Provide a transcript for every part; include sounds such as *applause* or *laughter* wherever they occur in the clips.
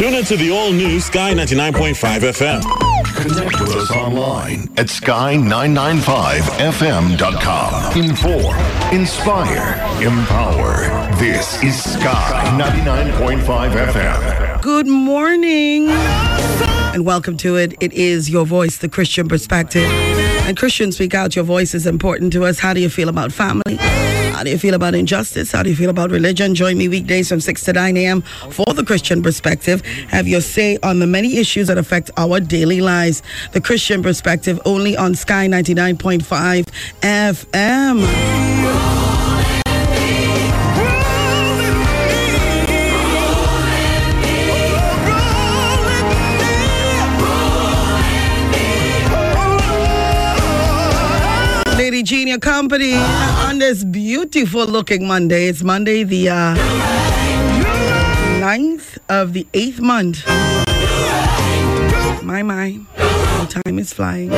Tune into the all new Sky 99.5 FM. Connect with us online at sky995fm.com. Inform, inspire, empower. This is Sky 99.5 FM. Good morning and welcome to it. It is your voice, the Christian perspective. And Christians speak out. Your voice is important to us. How do you feel about family? How do you feel about injustice? How do you feel about religion? Join me weekdays from 6 to 9 a.m. for the Christian perspective. Have your say on the many issues that affect our daily lives. The Christian perspective only on Sky 99.5 FM. Genia Company on this beautiful looking Monday. It's Monday, the uh, 9th of the 8th month. My, my, time is flying.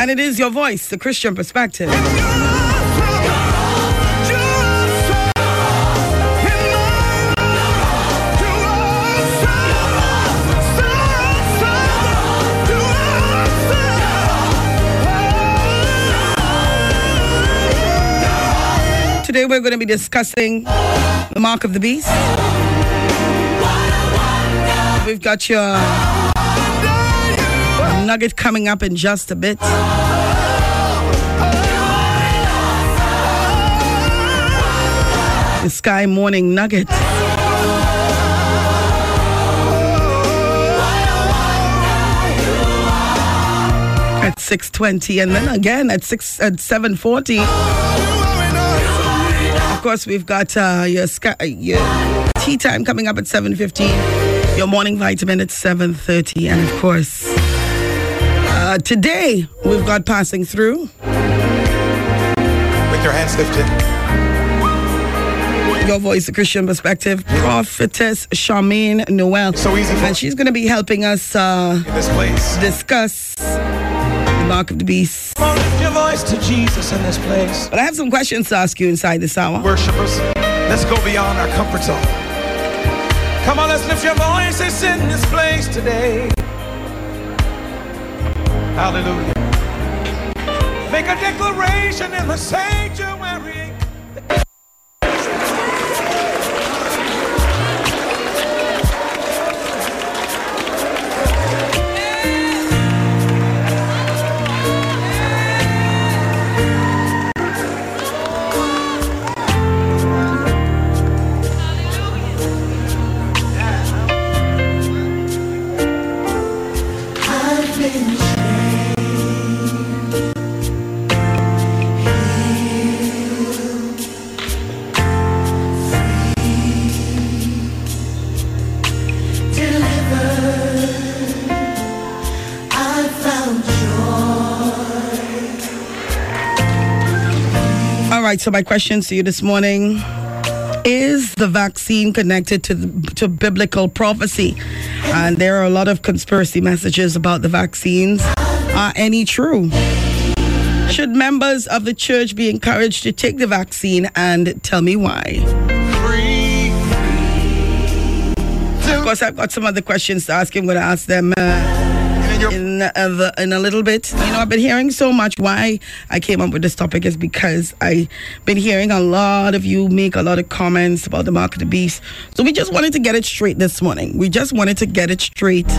And it is your voice, the Christian perspective. Today we're going to be discussing the mark of the beast. We've got your nugget coming up in just a bit. The Sky Morning Nugget. At 6.20 and then again at 6 at 7.40 of course, we've got uh, your, sky, your tea time coming up at 7.15, your morning vitamin at 7.30, and of course, uh, today we've got Passing Through. With your hands lifted. Your voice, the Christian perspective, prophetess Charmaine Noel. So easy for And she's going to be helping us uh, in this place. discuss mark of the beast. Come on, lift your voice to Jesus in this place. But I have some questions to ask you inside this hour. Worshippers, let's go beyond our comfort zone. Come on, let's lift your voices in this place today. Hallelujah. Make a declaration in the sanctuary. Right, so my question to you this morning is the vaccine connected to the, to biblical prophecy? And there are a lot of conspiracy messages about the vaccines. Are any true? Should members of the church be encouraged to take the vaccine and tell me why? Of course, I've got some other questions to ask. I'm going to ask them uh, in in uh, the, in a little bit. You know, I've been hearing so much. Why I came up with this topic is because I've been hearing a lot of you make a lot of comments about the mark of the beast. So we just wanted to get it straight this morning. We just wanted to get it straight.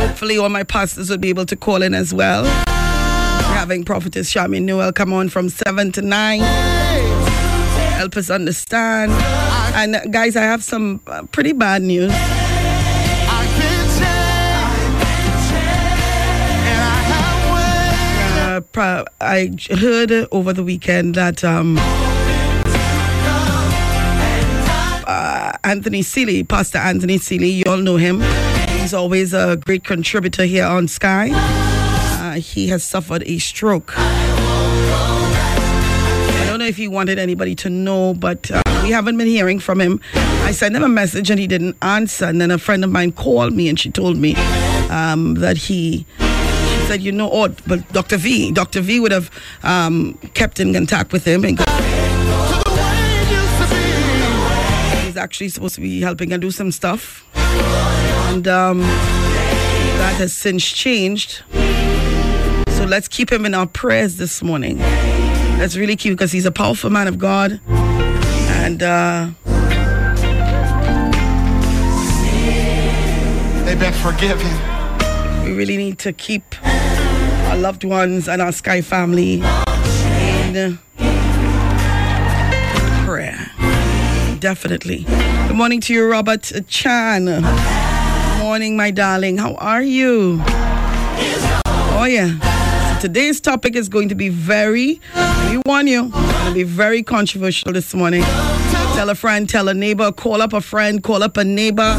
Hopefully, all my pastors will be able to call in as well. We're having Prophetess Charmaine Newell come on from 7 to 9. Help us understand. And uh, guys, I have some uh, pretty bad news. I heard over the weekend that um, uh, Anthony Seeley, Pastor Anthony Seeley, you all know him. He's always a great contributor here on Sky. Uh, he has suffered a stroke. I don't know if he wanted anybody to know, but uh, we haven't been hearing from him. I sent him a message and he didn't answer. And then a friend of mine called me and she told me um, that he said, you know, oh, but Dr. V, Dr. V would have um, kept in contact with him and go, He's actually supposed to be helping her do some stuff. And um, that has since changed. So let's keep him in our prayers this morning. Let's really keep because he's a powerful man of God. And uh, They've been forgiven. We really need to keep our loved ones and our Sky family in prayer. Definitely. Good morning to you, Robert Chan. Good morning, my darling. How are you? Oh, yeah. So today's topic is going to be very, we warn you, it's going to be very controversial this morning. Tell a friend, tell a neighbor, call up a friend, call up a neighbor,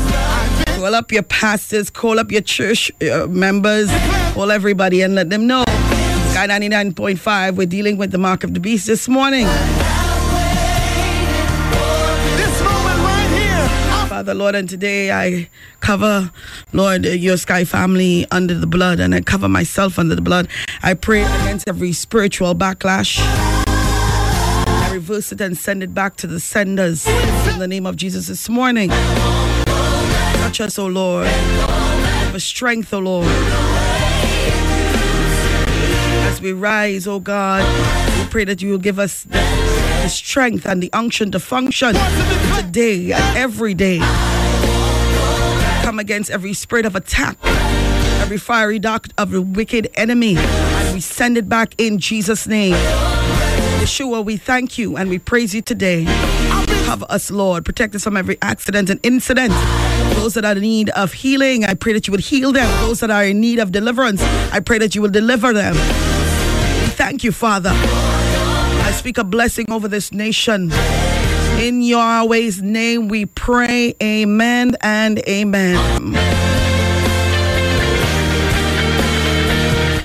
call up your pastors, call up your church uh, members, call everybody and let them know. Sky 99.5, we're dealing with the mark of the beast this morning. This moment. Father, Lord, and today I cover, Lord, your Sky family under the blood, and I cover myself under the blood. I pray against every spiritual backlash. I reverse it and send it back to the senders in the name of Jesus this morning. Us, O Lord. For strength, O Lord. As we rise, O God, we pray that you will give us the, the strength and the unction to function today and every day. Come against every spirit of attack, every fiery dart of the wicked enemy, and we send it back in Jesus' name. Yeshua, we thank you and we praise you today. Cover us, Lord. Protect us from every accident and incident. Those that are in need of healing, I pray that you would heal them. Those that are in need of deliverance, I pray that you will deliver them. Thank you, Father. I speak a blessing over this nation. In Yahweh's name we pray. Amen and amen.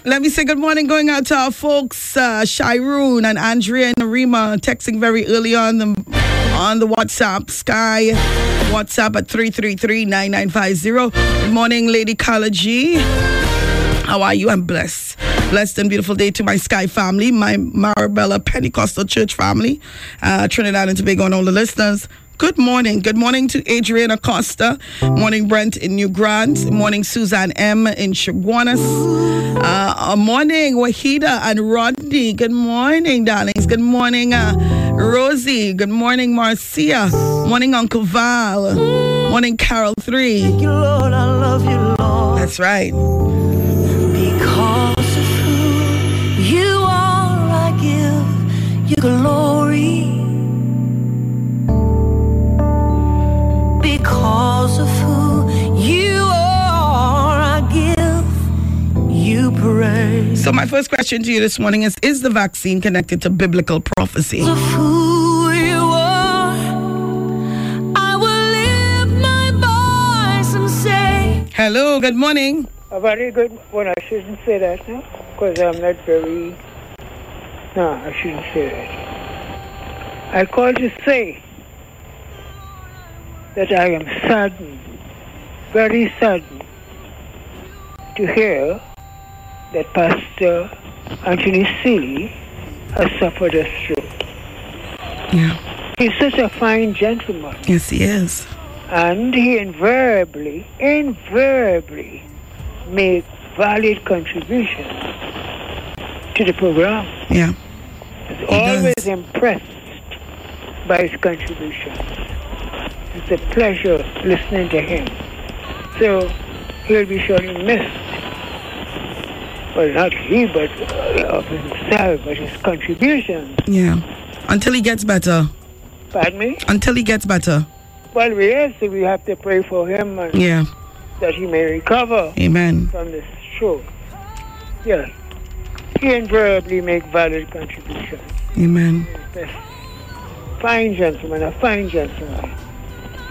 Let me say good morning going out to our folks, uh, and Andrea and Narima, texting very early on the on the WhatsApp, Sky WhatsApp at 333-9950. Good morning, Lady Carla G. How are you? I'm blessed. Blessed and beautiful day to my Sky family, my Marabella Pentecostal Church family, uh, Trinidad and Tobago, and all the listeners. Good morning. Good morning to Adrian Acosta. Morning, Brent in New Grant. Morning, Suzanne M. in Chaguanas. Uh, uh, morning, Wahida and Rodney. Good morning, darlings. Good morning, uh, Rosie. Good morning, Marcia. Morning, Uncle Val. Morning, Carol 3. you, Lord, I love you, Lord, That's right. because of who you are. I give you glory. Because of who you are, I give you praise. So, my first question to you this morning is Is the vaccine connected to biblical prophecy? Of who you are, I will lift my voice and say. Hello, good morning. A very good one. I shouldn't say that now, because I'm not very. No, I shouldn't say that. I call to say that I am saddened, very saddened, to hear that Pastor Anthony Seeley has suffered a stroke. Yeah. He's such a fine gentleman, Yes, he is. and he invariably, invariably make valid contributions to the program. Yeah. He always does. impressed by his contributions. It's a pleasure listening to him. So he'll be surely missed. Well, not he, but uh, of himself, but his contributions. Yeah. Until he gets better. Pardon me? Until he gets better. Well, we yes, we have to pray for him and Yeah. that he may recover Amen. from this stroke. Yes. He invariably make valid contributions. Amen. Fine gentleman, a fine gentleman.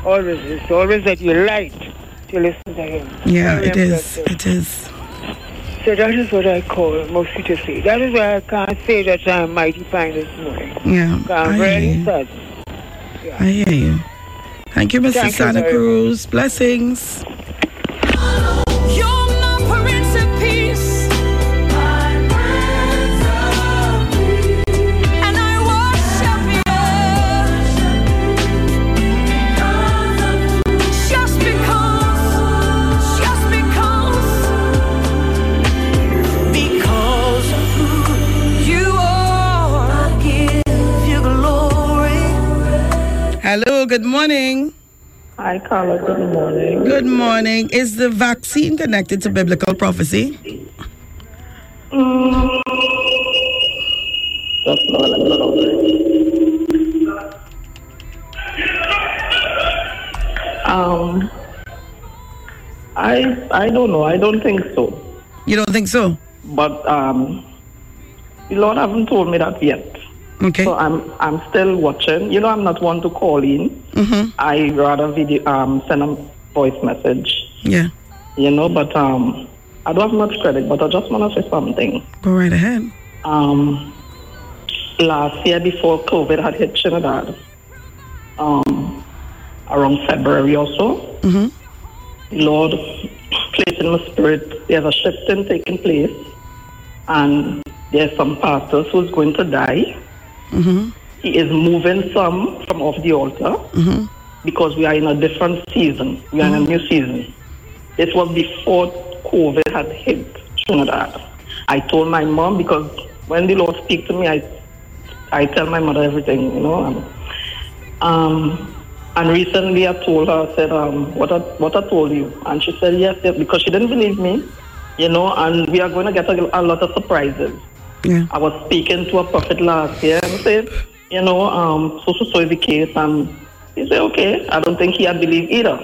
Always, it's always that you like to listen to him. Yeah, it is. It is. So that is what I call mostly to say. That is why I can't say that I'm mighty fine this morning. Yeah. I I'm you. sad. I hear you. Thank you, Mr. Thank you Santa very Cruz. Blessings. Hello, good morning. Hi, Carla. Good morning. Good morning. Is the vaccine connected to biblical prophecy? Um, I I don't know. I don't think so. You don't think so? But um, the Lord haven't told me that yet. Okay. So I'm I'm still watching. You know, I'm not one to call in. Mm-hmm. I rather video um send a voice message. Yeah. You know, but um, I don't have much credit. But I just want to say something. Go right ahead. um, last year before COVID had hit Trinidad, um, around February or so, Mm-hmm. Lord placed in my spirit there's a shifting taking place, and there's some pastors who's going to die. Mm-hmm. He is moving some from off the altar Mm-hmm. because we are in a different season. We are in a new season. This was before COVID had hit Trinidad. I told my mom because when the Lord speaks to me, I I tell my mother everything, you know. Um, um, and recently I told her, I said, um, what I, what I told you. And she said, yes, yes, because she didn't believe me, you know, and we are going to get a, a lot of surprises. Yeah. I was speaking to a prophet last year and said, you know, um, so so so is the case, and he said, okay, I don't think he had believed either.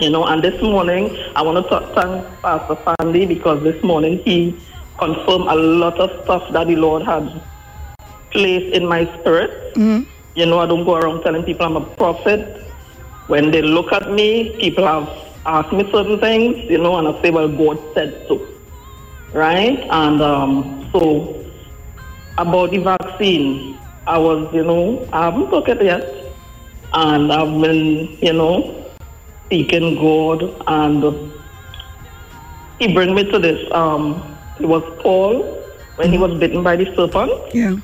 You know, and this morning I want to th- thank Pastor Sandy because this morning he confirmed a lot of stuff that the Lord had placed in my spirit. You know, I don't go around telling people I'm a prophet. When they look at me, people have asked me certain things, you know, and I say, well, God said so right? And um, so about the vaccine, I was, you know, I haven't took it yet, and I've been, you know, seeking God, and He bring me to this. Um, it was Paul when he was bitten by the serpent. Yeah.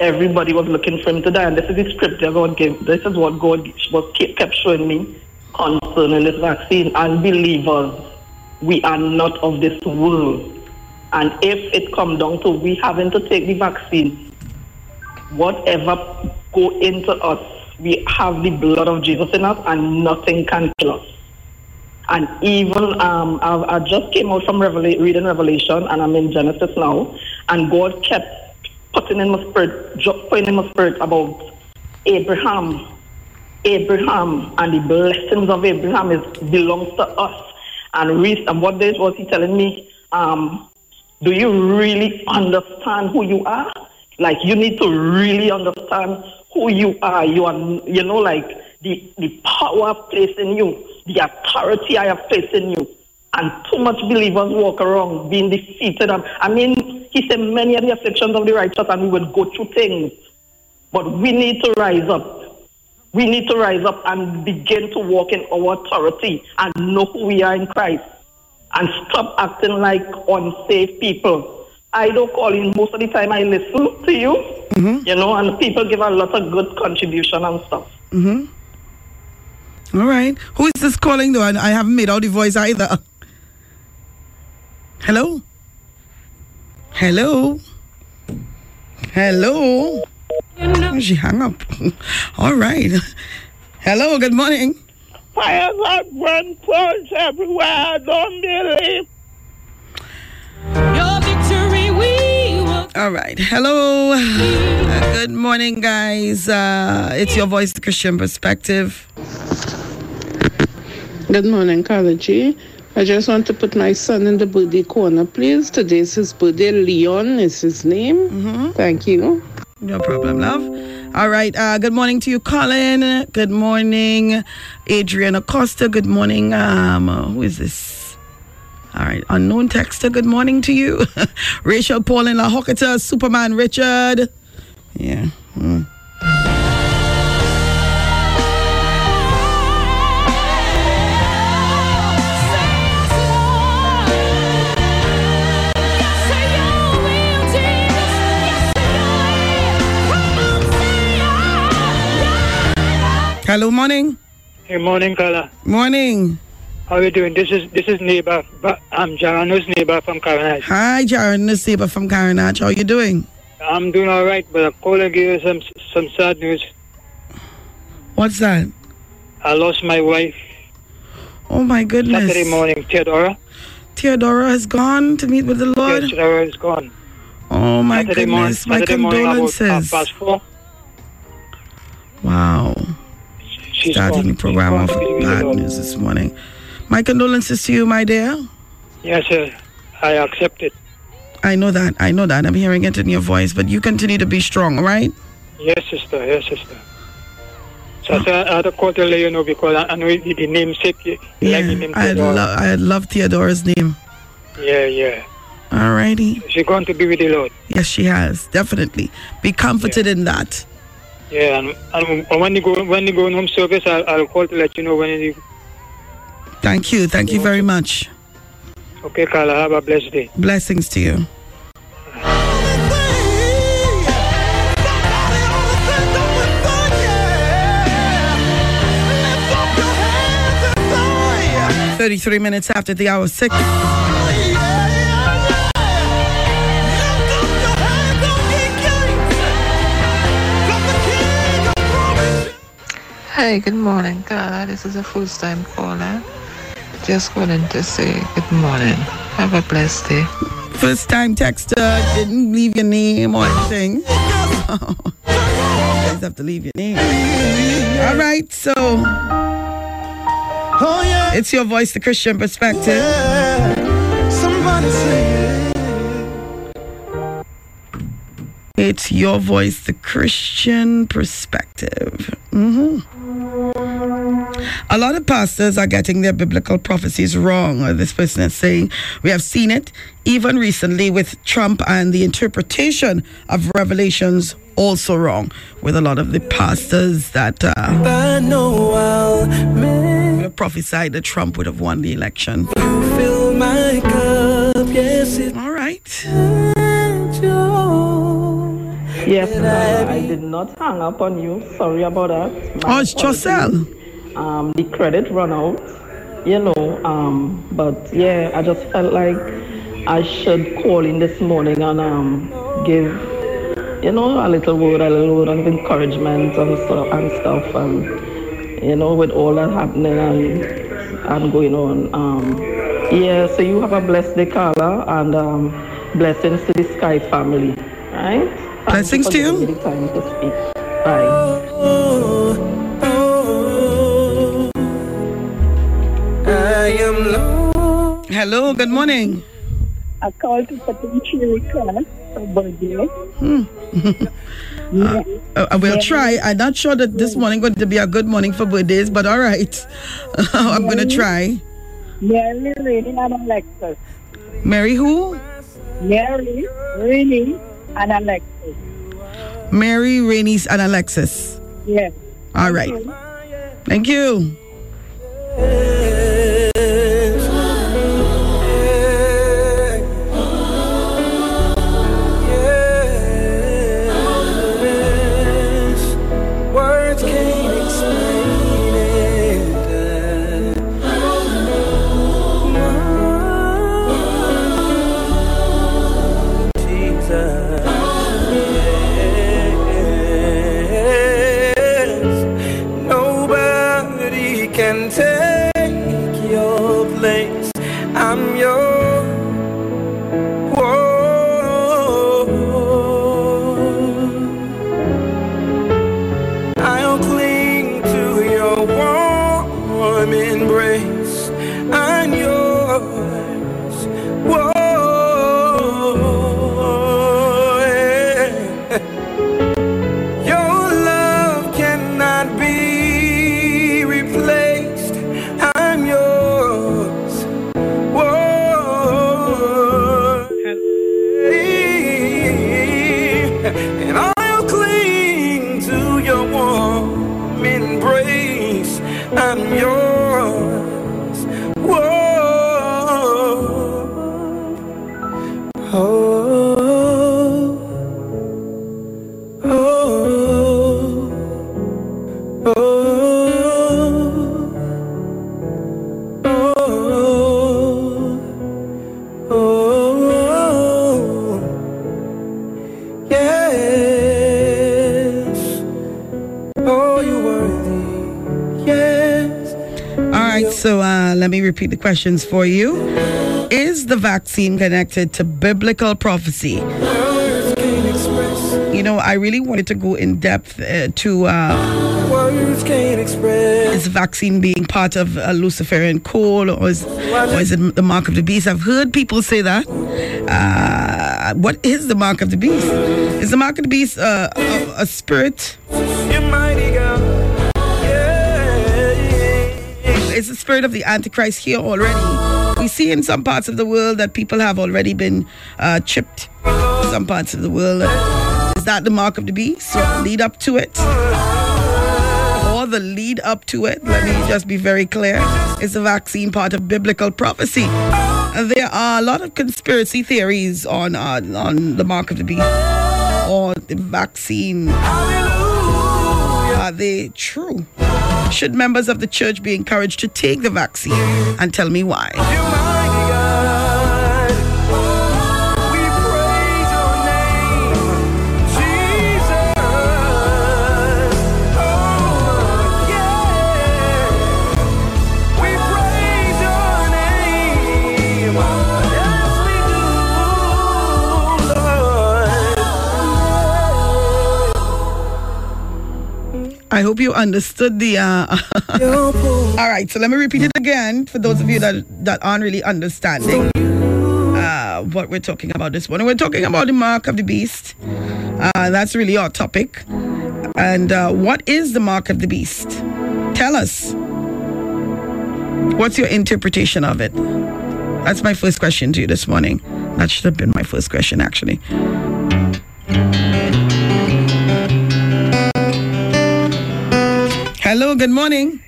Everybody was looking for him to die, and this is the scripture God gave. This is what God was kept showing me concerning this vaccine. Unbelievers we are not of this world. And if it come down to we having to take the vaccine, whatever go into us, we have the blood of Jesus in us and nothing can kill us. And even um, I, I just came out from reading Revelation and I'm in Genesis now, and God kept putting in my spirit, putting in my spirit about Abraham, Abraham, and the blessings of Abraham is belongs to us. And, re- and what this was he telling me? Um, do you really understand who you are? Like you need to really understand who you are. You are, you know, like the the power placed in you, the authority I have placed in you. And too much believers walk around being defeated. And, I mean, he said many are the afflictions of the righteous, and we would go through things. But we need to rise up. We need to rise up and begin to walk in our authority and know who we are in Christ and stop acting like unsafe people. I don't call in most of the time I listen to you, mm-hmm. you know, and people give a lot of good contribution and stuff. Mm-hmm. All right. Who is this calling though? I haven't made out the voice either. Hello? Hello? Hello? She hung up. *laughs* All right. Hello, good morning. Fires out run force everywhere. I don't believe. Your victory we will All right. Hello. Uh, good morning, guys. Uh, it's your voice, the Christian perspective. Good morning, Carla G. I just want to put my son in the birthday corner, please. Today's his birthday. Leon is his name. Thank you. No problem, love. All right. Uh, good morning to you, Colin. Good morning, Adrian Acosta. Good morning. Um, who is this? All right. Unknown texter. Good morning to you, *laughs* Rachel Paulin La Hocketer, Superman Richard. Yeah. mm. Hello, morning. Hey, morning, Carla. Morning. How are you doing? This is this is neighbor. I'm Jarano's neighbor from Carenage. Hi, Jaron Nasiba from Carenage. How are you doing? I'm doing all right, but I'm calling you some some sad news. What's that? I lost my wife Oh my goodness. Saturday morning. Theodora. Theodora has gone to meet with the Lord. Theodora is gone. Oh my Saturday morning. goodness. My Saturday morning about half condolences. past four. Wow. She's Starting the program off gone to be with bad news this morning. My condolences to you, my dear. Yes, sir. I accept it. I know that. I know that. I'm hearing it in your voice, but you continue to be strong, all right? Yes, sister. Yes, sister. So I said I had to let you know because I, I know the, the namesake. You like the name I love I love Theodora's name. Yeah, yeah. All righty. She's going to be with the Lord. Yes, she has. Definitely. Be comforted in that. Yeah, and, and when you go when you go in home service, I'll, I'll call to let you know when you. Thank you. Thank you very much. Okay, Carla. Have a blessed day. Blessings to you. Thirty-three minutes after the hour six. Hi, good morning, Carla. This is a first time caller. Just calling to say good morning. Have a blessed day. First time texter didn't leave your name or anything. *laughs* you guys have to leave your name. All right, so it's your voice, the Christian perspective. It's your voice, the Christian perspective. hmm A lot of pastors are getting their biblical prophecies wrong. Or This person is saying, We have seen it even recently with Trump and the interpretation of Revelations also wrong with a lot of the pastors that uh, prophesied that Trump would have won the election. Yes, All right. Yes, I did not hang up on you. Sorry about that. My Oh, it's. Joselle. Um, the credit run out, you know. Um, but yeah, I just felt like I should call in this morning and um, give, you know, a little word, a little word of encouragement and stuff and stuff, and you know, with all that happening and and going on. Um, yeah, so you have a blessed day, Carla, and um, blessings to the Sky family, right? Blessings to you. giving me the time to. Bye. I am low. Hello, good morning. I called to potential request for birthday. *laughs* Uh, I will try. I'm not sure that this morning going to be a good morning for birthdays, but all right. *laughs* I'm going to try. Mary, Rainy, and Alexis. Mary who? Mary, Rainy, and Alexis. Mary, Rainice, and Alexis. Yes. All right. Thank you. Repeat the questions for you. Is the vaccine connected to biblical prophecy? You know, I really wanted to go in depth uh, to uh, is the vaccine being part of a Luciferian call or is, or is it the mark of the beast? I've heard people say that. Uh, what is the mark of the beast? Is the mark of the beast uh, a, a spirit? Is the spirit of the Antichrist here already? We see in some parts of the world that people have already been uh, chipped. Some parts of the world. Is that the mark of the beast? Lead up to it? Or the lead up to it? Let me just be very clear. Is the vaccine part of biblical prophecy? There are a lot of conspiracy theories on uh, on the mark of the beast or the vaccine. Are they true? Should members of the church be encouraged to take the vaccine? And tell me why. I hope you understood the. Uh, *laughs* all right, so let me repeat it again for those of you that that aren't really understanding uh, what we're talking about this morning. We're talking about the mark of the beast. Uh, that's really our topic. And uh, what is the mark of the beast? Tell us. What's your interpretation of it? That's my first question to you this morning. That should have been my first question, actually. Hello, good morning.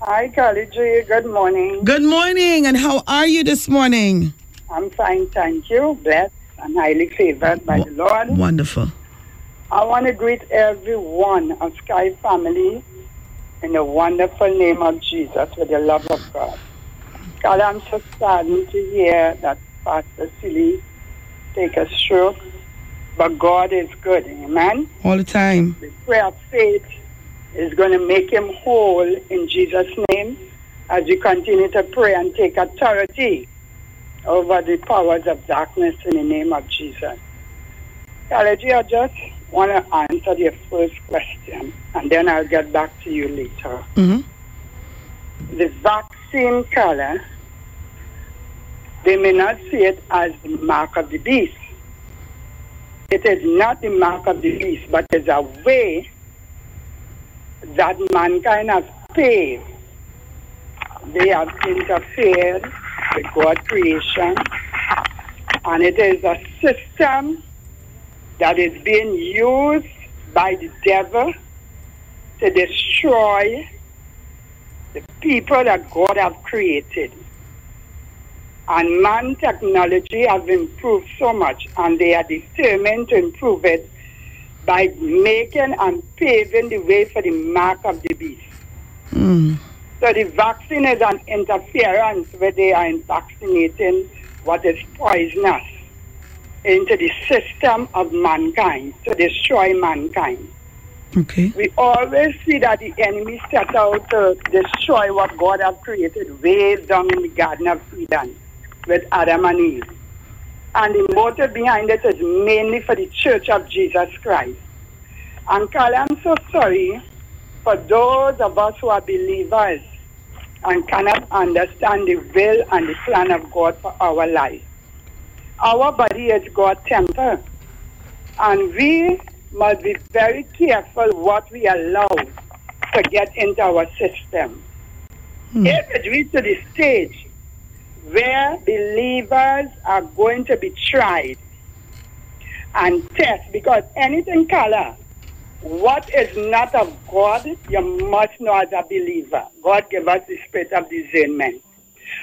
Hi, Carly G. Good morning. Good morning, and how are you this morning? I'm fine, thank you. Blessed and highly favored by the Lord. Wonderful. I want to greet everyone of Sky Family in the wonderful name of Jesus with the love of God. God, I'm so saddened to hear that Pastor Seeley take a stroke, but God is good. Amen. All the time. The prayer of faith is going to make him whole in Jesus' name as you continue to pray and take authority over the powers of darkness in the name of Jesus. I just want to answer your first question and then I'll get back to you later. Mm-hmm. The vaccine color, they may not see it as the mark of the beast. It is not the mark of the beast, but it's a way that mankind has paved. They have interfered with God's creation, and it is a system that is being used by the devil to destroy the people that God have created. And man technology has improved so much, and they are determined to improve it by making and paving the way for the mark of the beast. Mm. So the vaccine is an interference where they are vaccinating what is poisonous into the system of mankind to destroy mankind. Okay. We always see that the enemy set out to destroy what God has created way down in the Garden of Eden with Adam and Eve. And the motive behind it is mainly for the Church of Jesus Christ. And Carl, I'm so sorry for those of us who are believers and cannot understand the will and the plan of God for our life. Our body is God's temple. And we must be very careful what we allow to get into our system. Hmm. If it reaches the stage where believers are going to be tried and tested, because anything color, what is not of God, you must know as a believer. God gave us the spirit of discernment.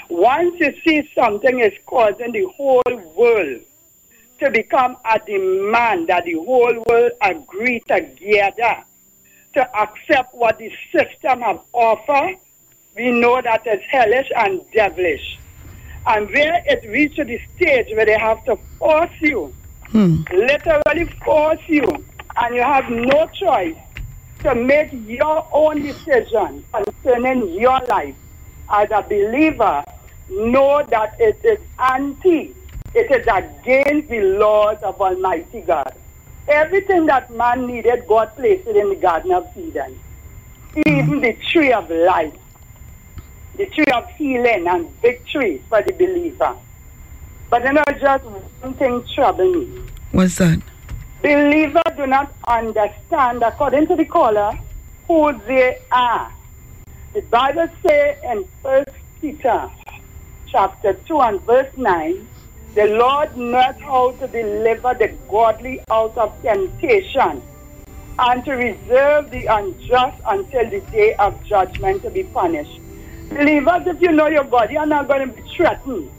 Once you see something is causing the whole world to become a demand that the whole world agree together to accept what the system have offered, we know that it's hellish and devilish. And where it reaches the stage where they have to force you, hmm. literally force you, and you have no choice to make your own decision concerning your life. As a believer, know that it is anti, it is against the laws of Almighty God. Everything that man needed, God placed it in the Garden of Eden. Even the tree of life, the tree of healing and victory for the believer. But you know, just one thing trouble me. What's that? Believers do not understand, according to the caller, who they are. The Bible says in First Peter chapter 2 and verse 9, the Lord knows how to deliver the godly out of temptation and to reserve the unjust until the day of judgment to be punished. Believers, if you know your God, you're not going to be threatened,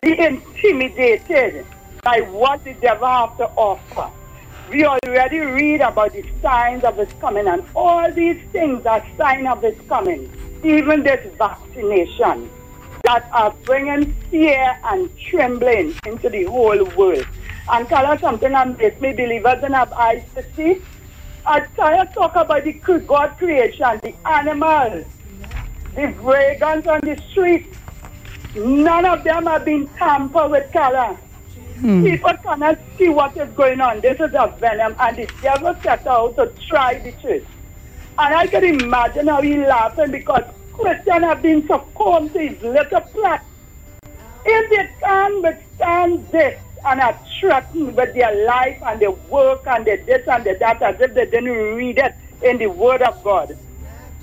be intimidated by what the devil have to offer. We already read about the signs of his coming, and all these things are signs of his coming. Even this vaccination that are bringing fear and trembling into the whole world. And tell us something and make me believers and have eyes to see. I try to talk about the God creation, the animals, the vagans on the street. None of them have been tampered with color. Hmm. People cannot see what is going on. This is a venom, and the devil set out to try the church. And I can imagine how he laughing because Christians have been succumbed to his little plot. If they can withstand this and are threatened with their life and their work and their this and their that as if they didn't read it in the Word of God,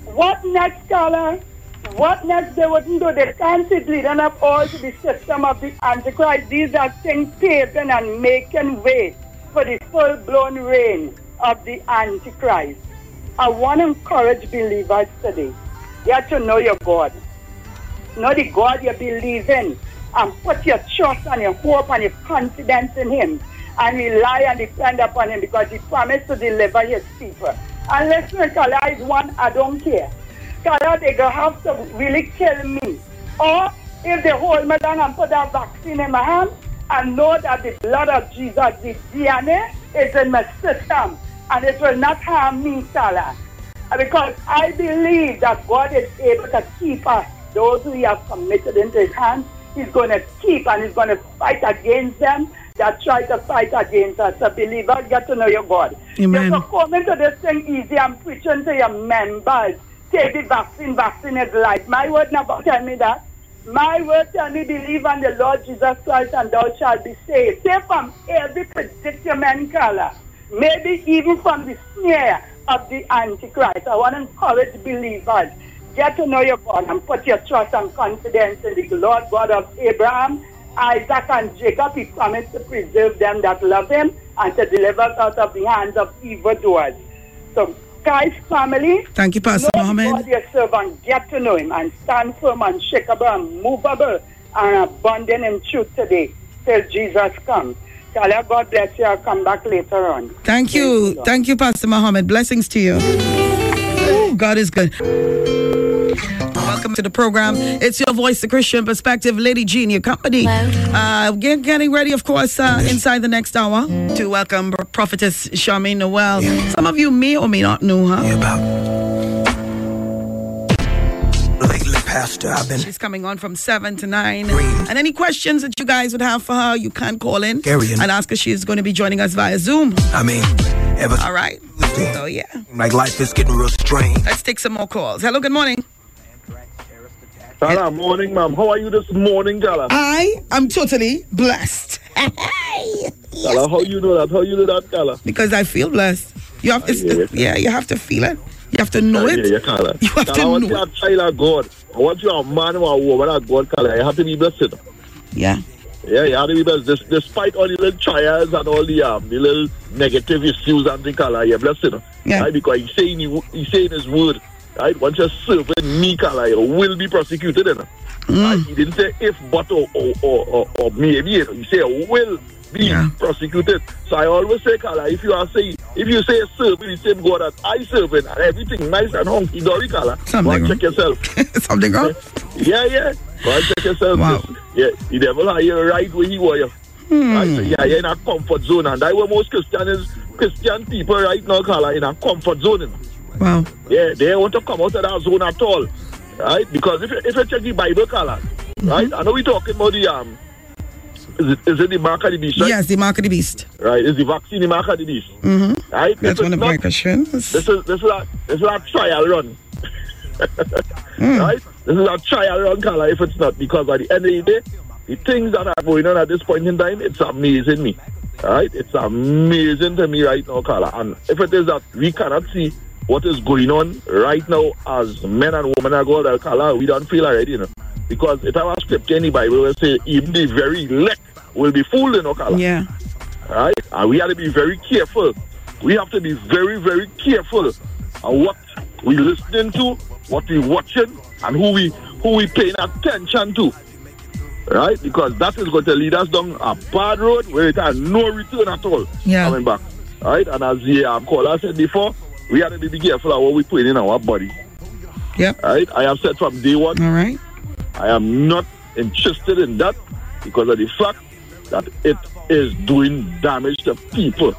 what next, Carla? What next they wouldn't do? They can't sit leading up all to the system of the Antichrist. These are things paving and making way for the full-blown reign of the Antichrist. I want to encourage believers today. You have to know your God. Know the God you believe in. And put your trust and your hope and your confidence in Him. And rely and depend upon Him because He promised to deliver His people. And listen, Carla is one, I don't care. Carla, they gonna have to really kill me. Or if they hold me down and put that vaccine in my hand, and know that the blood of Jesus, the DNA, is in my system. And it will not harm me, Carla. Because I believe that God is able to keep us, those who He has committed into His hands. He's going to keep and He's going to fight against them that try to fight against us. So, believer, get to know your God. Amen. You're coming to this thing easy. I'm preaching to your members. The vaccine. Vaccine is life. My word never tell me that. My word tell me believe on the Lord Jesus Christ and thou shalt be saved. Save from every predicament color. Maybe even from the snare of the Antichrist. I want to encourage believers. Get to know your God and put your trust and confidence in the Lord God of Abraham, Isaac, and Jacob. He promised to preserve them that love him and to deliver us out of the hands of evildoers. So, guys, family, Thank you, Pastor know Mohammed. Your servant, get to know him and stand firm and shakable and movable and abundant in truth today till Jesus comes. Tell her God bless you. I'll come back later on. Thank you. Thank you, Pastor Mohammed. Blessings to you. Ooh, God is good. Welcome to the program. It's your voice, the Christian perspective, Lady Jean, your company. Uh, get, getting ready, of course, uh, inside the next hour to welcome Prophetess Charmaine Noel. Some of you may or may not know her. Lately, Pastor, I've been She's coming on from 7 to 9. And any questions that you guys would have for her, you can call in Carrying. and ask her. She's going to be joining us via Zoom. I mean, ever All right. So, yeah. like life is getting real strange. Let's take some more calls. Hello, good morning. Gala, morning, ma'am. How are you this morning, Gala? I am totally blessed. *laughs* Gala, how you know that? How you know that, Gala? because I feel blessed. You have, it's, yeah, yeah, you have to feel it. You have to know Yeah, it. yeah, Gala. You have Gala, to once know you're a child of God, once you're a man or a woman of God, Gala, you have to be blessed. Yeah. Yeah, you have to be blessed. Des- despite all the little trials and all the um, the little negative issues and things, Gala, you're blessed. you Yeah. Right? Because he's saying, he, he's saying his word. Right? Once you're serving me, Gala, you will be prosecuted. You know? Right? He didn't say if, but, or, or, or, or, or maybe. You know? He said will be prosecuted. So I always say, Carla, if you are saying, if you say serving the same God that I serve in and everything nice and hunky dory, go Something and check yourself. *laughs* Something wrong? Yeah, yeah. Go and check yourself. Yeah, the devil are you right where he was. Hmm. Right? So, yeah, you're in a comfort zone, and I where most Christian is, Christian people right now, Carla, in a comfort zone. Wow. Yeah, they don't want to come out of that zone at all. right? Because if you, if you check the Bible color, right? I know we're talking about the um, is it, is it the mark of the beast? Right? Yes, the mark of the beast. Right? Is the vaccine the mark of the beast? Mm-hmm. Right? That's This one is of my questions. This is this is a this is a trial run. Hmm. Right? This is a trial run, Carla. If it's not, because at the end of the day, the things that are going on at this point in time, it's amazing me. Right? It's amazing to me right now, Carla. And if it is that we cannot see what is going on right now as men and women are going to Carla, we don't feel already, you know. Because if I was scripture in the Bible, will say even the very elect will be fooled, know, Carla. Yeah. Right? And we have to be very careful. We have to be very, very careful on what we listening to, what we watching, and who we who we paying attention to. Right? Because that is going to lead us down a bad road where it has no return at all Yeah. coming back. Right? And as the um, caller said before, we have to be careful of what we put in our body. Yep. Right? I have said from day one. All right. I am not interested in that because of the fact that it is doing damage to people.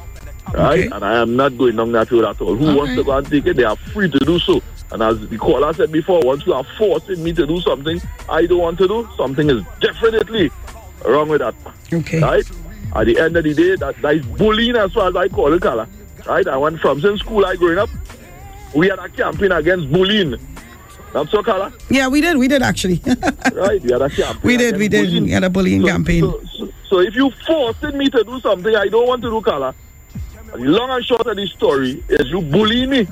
Right? Okay. And I am not going down that road at all. Who All wants to go and take it, they are free to do so. And as the caller said before, once you are forcing me to do something I don't want to do, something is definitely wrong with that. Okay. Right? At the end of the day, that, that is bullying as far as I call it, Carla. Right? I went from since school I growing up, we had a campaign against bullying. That's so, Carla. Yeah, we did. We did actually. *laughs* right? We had a campaign. we did. We did. bullying. We had a bullying So- campaign. So, so, so if you forcing me to do something I don't want to do, Carla, the long and short of the story is you bully me,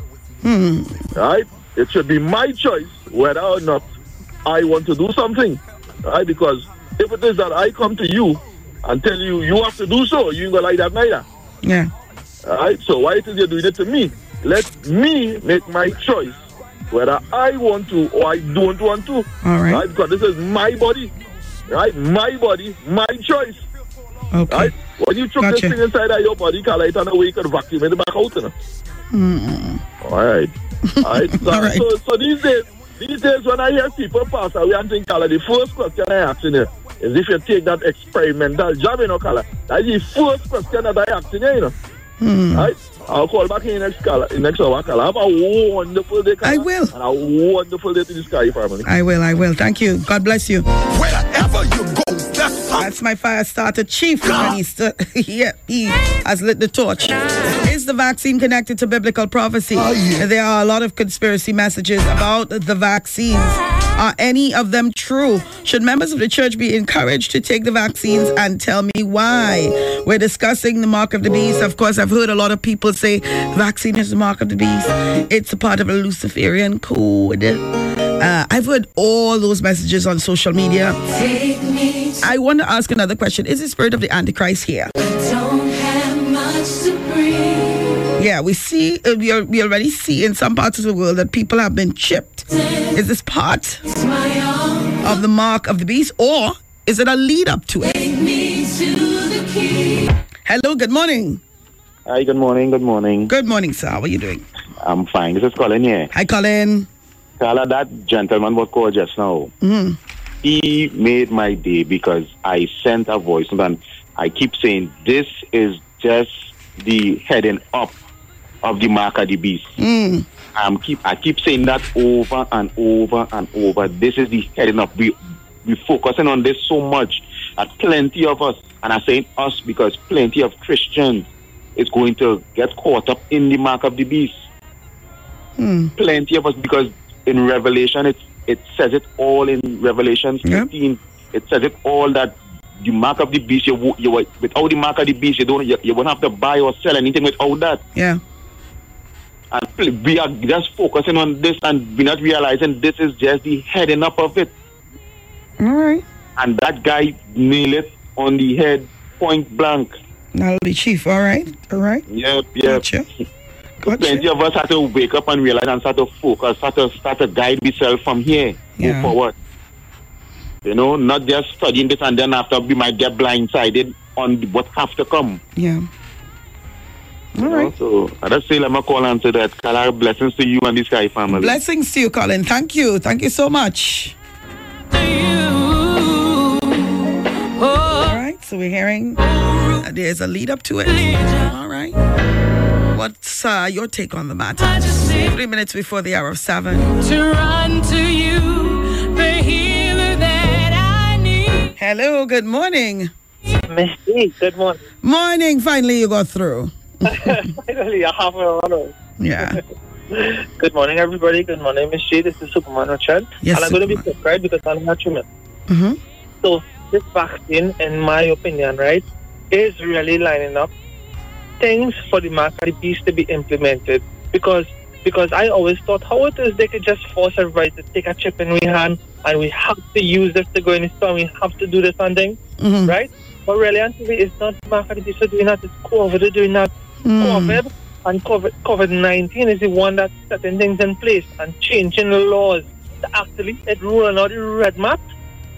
Hmm. right? It should be my choice whether or not I want to do something, right? Because if it is that I come to you and tell you you have to do so, you ain't gonna like that neither. Yeah. Alright, so why it is you're doing it to me? Let me make my choice whether I want to or I don't want to. All right. Because this is my body. Right? My body, my choice. Okay. Right? When you took Gotcha. this thing inside of your body, Carla it on the way you can vacuum it back out. You know? Mm. Alright. Alright. So, All right. *laughs* so, so these days, these days when I hear people pass away and think, Carla, the first question I ask you is if you take that experimental job, you know. That's the first question that I ask you, you know. Hmm. Right? I'll call back in the next color, in next hour, Carla. Have a wonderful day, Carla. I will. And a wonderful day to the Sky family. I will. I will. Thank you. God bless you. Wherever you go, that's my fire starter chief. And he's st- *laughs* yeah, he has lit the torch. Is the vaccine connected to biblical prophecy? Ah, there are a lot of conspiracy messages about the vaccines. Are any of them true? Should members of the church be encouraged to take the vaccines and tell me why? We're discussing the mark of the beast. Of course, I've heard a lot of people say vaccine is the mark of the beast. It's a part of a Luciferian code. Uh, I've heard all those messages on social media. I want to ask another question. Is the spirit of the Antichrist here? Yeah, we see, uh, we, are, we already see in some parts of the world that people have been chipped. Is this part of the mark of the beast or is it a lead up to it? Hello, good morning. Hi, good morning, good morning. Good morning, sir. How are you doing? I'm fine. This is Colin here. Hi, Colin. Carla, that gentleman was called just now. Mm. He made my day because I sent a voice and I keep saying this is just the heading up of the mark of the beast. Mm. Keep I keep saying that over and over and over. This is the heading up. We we focusing on this so much that plenty of us, and I'm saying us because plenty of Christians is going to get caught up in the mark of the beast. Hmm. Plenty of us because in Revelation it it says it all in Revelation 15. It says it all that the mark of the beast you, you without the mark of the beast you don't you, you won't have to buy or sell anything without that. Yeah. And we are just focusing on this and we're not realizing this is just the heading up of it. All right. And that guy nailed it on the head, point blank. That'll be chief. All right. All right. Yep, yep. So Plenty of us have to wake up and realize and start to focus, start to start to guide ourselves from here, Yeah. move forward. You know, not just studying this and then after we might get blindsided on what have to come. Yeah. You know? So I just say let me call and say that Carla blessings to you and the Sky family. Blessings to you, Colin. Thank you. Thank you so much. All right, so we're hearing uh, there's a lead up to it. All right. What's uh, your take on the matter? Three minutes before the hour of seven. To run to you. the healer that I need. Hello, good morning. Misty, good morning. Morning. Finally, you got through. *laughs* Finally, I have a honor. Yeah. *laughs* Good morning, everybody. Good morning, Miss G. This is Superman Richard. Yes, and I'm going to be right? Because I'm not human. Mm-hmm. So, this vaccine, in my opinion, right, is really lining up things for the mark of the beast to be implemented. Because because I always thought how it is they could just force everybody to take a chip in we hand and we have to use this to go in the store, we have to do this and thing, Mhm. right? But really, actually, it's not the mark of the beast are doing that, it's COVID doing that. Mm. COVID and COVID COVID nineteen is the one that's setting things in place and changing the laws to actually it rolling out the red map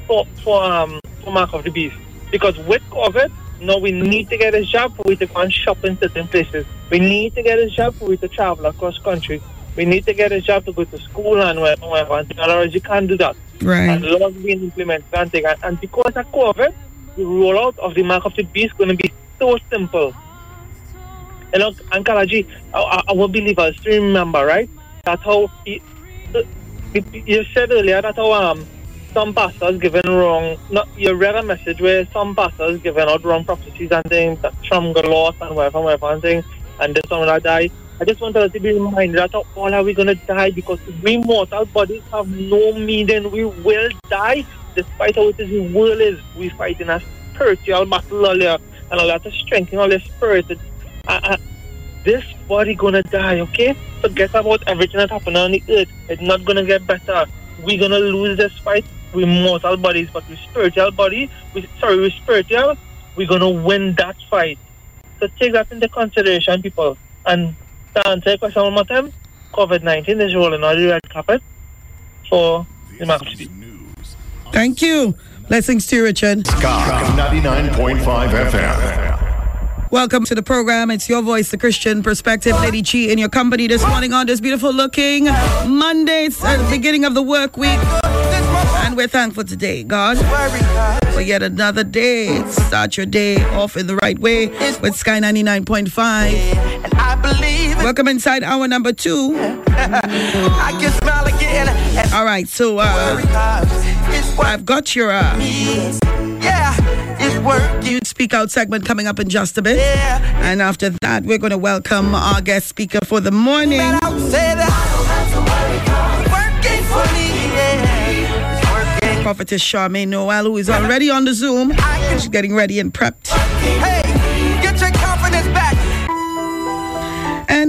for for um for mark of the beast. Because with COVID, now we need to get a job for we to go and shop in certain places. We need to get a job for we to travel across country. We need to get a job to go to school and whatever, whatever. And otherwise you can't do that. Right. And laws being implemented. And, and because of COVID, the rollout of the mark of the beast is going to be so simple. You know, and Kalaji, our, our believers, to remember, right? That's how you- you said earlier that how um, some pastors given wrong, not, you read a message where some pastors given out wrong prophecies and things that Trump got lost and whatever, whatever, and things, and this one will die. I just want to be reminded that all are we going to die because we mortal bodies have no meaning. We will die despite how it is the world is. We fight in a spiritual battle earlier and all that to strengthen all the spirit. Uh, uh, this body gonna die, okay? Forget about everything that happened on the earth. It's not gonna get better. We're gonna lose this fight. We mortal bodies, but we spiritual body, we sorry, we spiritual, we're gonna win that fight. So take that into consideration, people. And to answer your question one more time, COVID nineteen is rolling out the red carpet for the market. Thank you. Blessings to you, Richard. Sky 99.5 FM. Welcome to the program. It's your voice, the Christian perspective. Lady Chi in your company this morning on this beautiful looking Monday. It's uh, the beginning of the work week. And we're thankful today, God, for yet another day. Start your day off in the right way with Sky 99.5. Welcome inside hour number two. I can smile again. All right, so uh, I've got your uh, it's working. You'd Speak Out segment coming up in just a bit. And after that, we're going to welcome our guest speaker for the morning. Say that. Working for me, yeah. It's working. Prophetess Charmaine Noel, who is already on the Zoom. She's getting ready and prepped. Hey,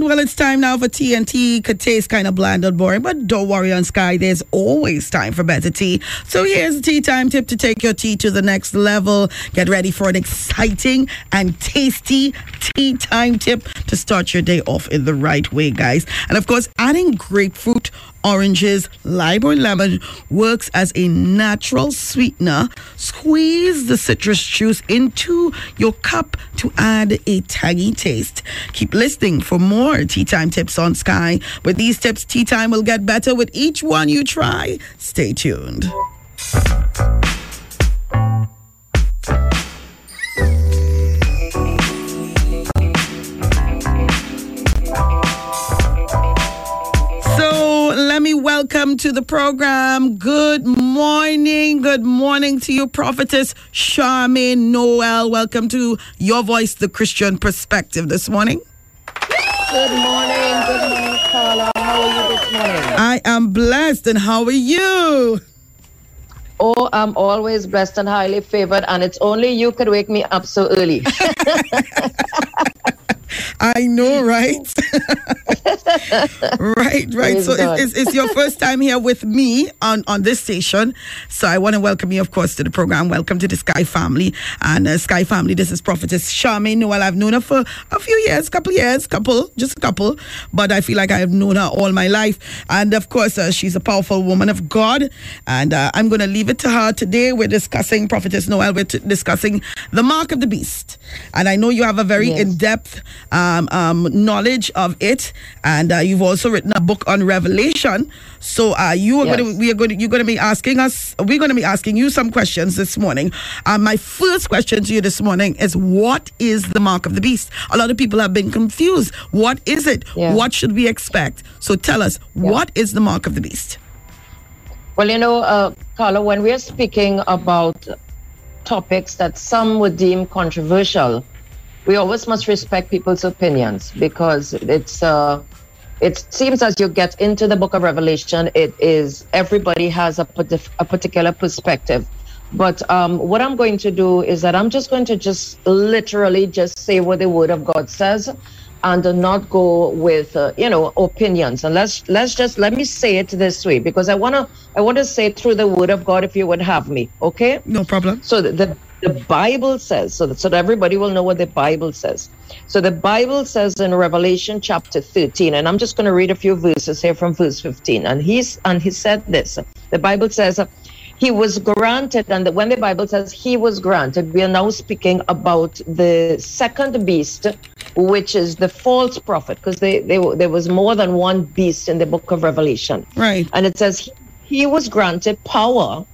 well, it's time now for tea could taste kind of bland and boring, but don't worry on Sky, there's always time for better tea. So here's a tea time tip to take your tea to the next level. Get ready for an exciting and tasty tea time tip to start your day off in the right way, guys. And of course, adding grapefruit oranges, lime or lemon works as a natural sweetener. Squeeze the citrus juice into your cup to add a tangy taste. Keep listening for more tea time tips on Sky. With these tips, tea time will get better with each one you try. Stay tuned. Welcome to the program. Good morning. Good morning to you, Prophetess Charmaine Noel. Welcome to Your Voice, the Christian Perspective this morning. Good morning, good morning, Carla. How are you this morning? I am blessed, and how are you? Oh, I'm always blessed and highly favored, and it's only you could wake me up so early. *laughs* I know, *laughs* right? *laughs* right, right. Praise so it's, it's, your first time here with me on, on this station. So I want to welcome you, of course, to the program. Welcome to the Sky family. And uh, Sky family, this is Prophetess Charmaine Noel. I've known her for a few years, couple years, couple, just a couple. But I feel like I have known her all my life. And of course, uh, she's a powerful woman of God. And uh, I'm going to leave it to her today. We're discussing, Prophetess Noel, we're t- discussing the mark of the beast. And I know you have a very Yes. in depth um, um, knowledge of it, and uh, you've also written a book on Revelation. So uh, you are Yes. going to we are going to you're going to be asking us we're going to be asking you some questions this morning. Um, my first question to you this morning is what is the mark of the beast? A lot of people have been confused. What is it? Yeah. What should we expect? So tell us what is the mark of the beast? Well, you know, uh, Carla, when we are speaking about topics that some would deem controversial, we always must respect people's opinions because it's uh, it seems as you get into the book of Revelation, it is everybody has a, a particular perspective. But um, what I'm going to do is that I'm just going to just literally just say what the Word of God says, and not go with uh, you know opinions. And let's let's just let me say it this way because I wanna I want to say it through the Word of God if you would have me. Okay? No problem. So the, the the Bible says, so that, so that everybody will know what the Bible says. So the Bible says in Revelation chapter 13, and I'm just going to read a few verses here from verse 15. And he's and he said this. The Bible says he was granted, and when the Bible says he was granted, we are now speaking about the second beast, which is the false prophet, because they, they, there was more than one beast in the book of Revelation. Right. And it says he, he was granted power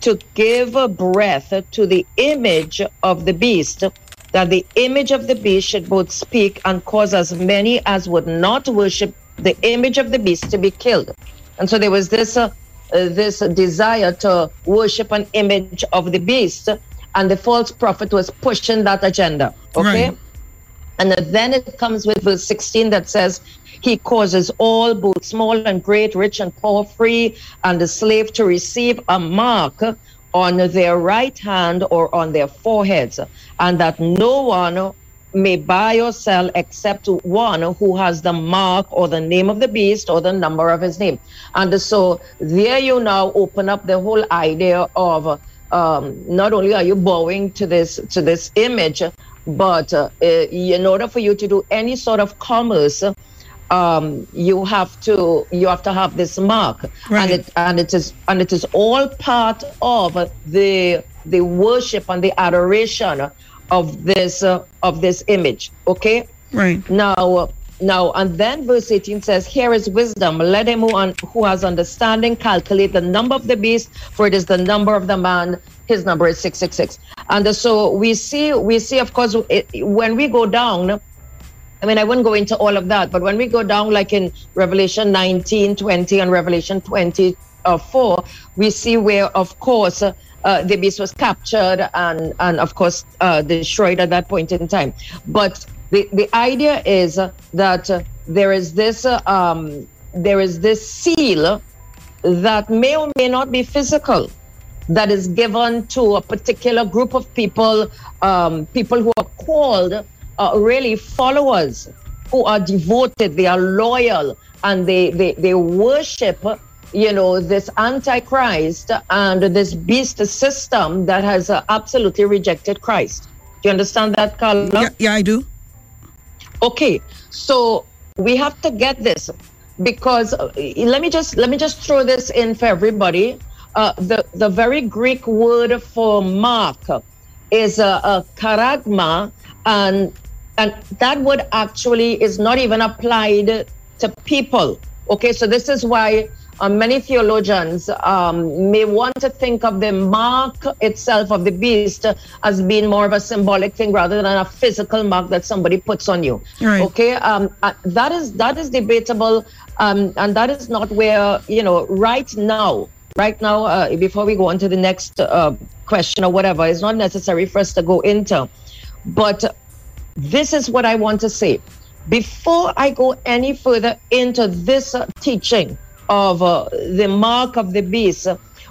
to give a breath to the image of the beast, that the image of the beast should both speak and cause as many as would not worship the image of the beast to be killed. And so there was this uh, uh, this desire to worship an image of the beast, and the false prophet was pushing that agenda. Okay. Right. And then it comes with verse 16 that says, He causes all, both small and great, rich and poor, free and the slave to receive a mark on their right hand or on their foreheads, and that no one may buy or sell except one who has the mark or the name of the beast or the number of his name. And so there you now open up the whole idea of um, not only are you bowing to this to this image, but uh, in order for you to do any sort of commerce, um, you have to you have to have this mark, and it and it is and it is all part of the the worship and the adoration of this uh, of this image. Okay. Right. Now, uh, now, and then verse 18 says, Here is wisdom. Let him who, un- who has understanding calculate the number of the beast, for it is the number of the man. His number is 666. And so we see, we see, of course, it, when we go down, I mean, I wouldn't go into all of that, but when we go down, like in Revelation 19, 20, and Revelation 24, we see where, of course, uh, uh, the beast was captured and, and of course, uh, destroyed at that point in time. But the, the idea is that uh, there is this uh, um, there is this seal that may or may not be physical that is given to a particular group of people, um, people who are called uh, really followers, who are devoted, they are loyal, and they, they, they worship, you know, this antichrist and this beast system that has uh, absolutely rejected Christ. Do you understand that, Carla? Yeah, yeah, I do. Okay, so we have to get this because uh, let me just let me just throw this in for everybody. Uh, the the very Greek word for mark is a, a charagma, and and that word actually is not even applied to people. Okay, so this is why uh, many theologians um, may want to think of the mark itself of the beast as being more of a symbolic thing rather than a physical mark that somebody puts on you. Right. Okay, um, uh, that is that is debatable, um, and that is not where you know right now. Right now, uh, before we go on to the next uh, question or whatever, it's not necessary for us to go into. But this is what I want to say. Before I go any further into this teaching, of uh, the mark of the beast,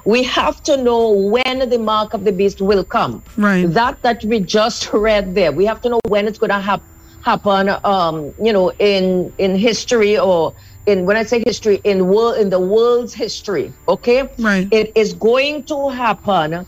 we have to know when the mark of the beast will come. Right. That that we just read there, we have to know when it's going to hap- happen. Um, you know, in in history or in when I say history, in world in the world's history. Okay. Right. It is going to happen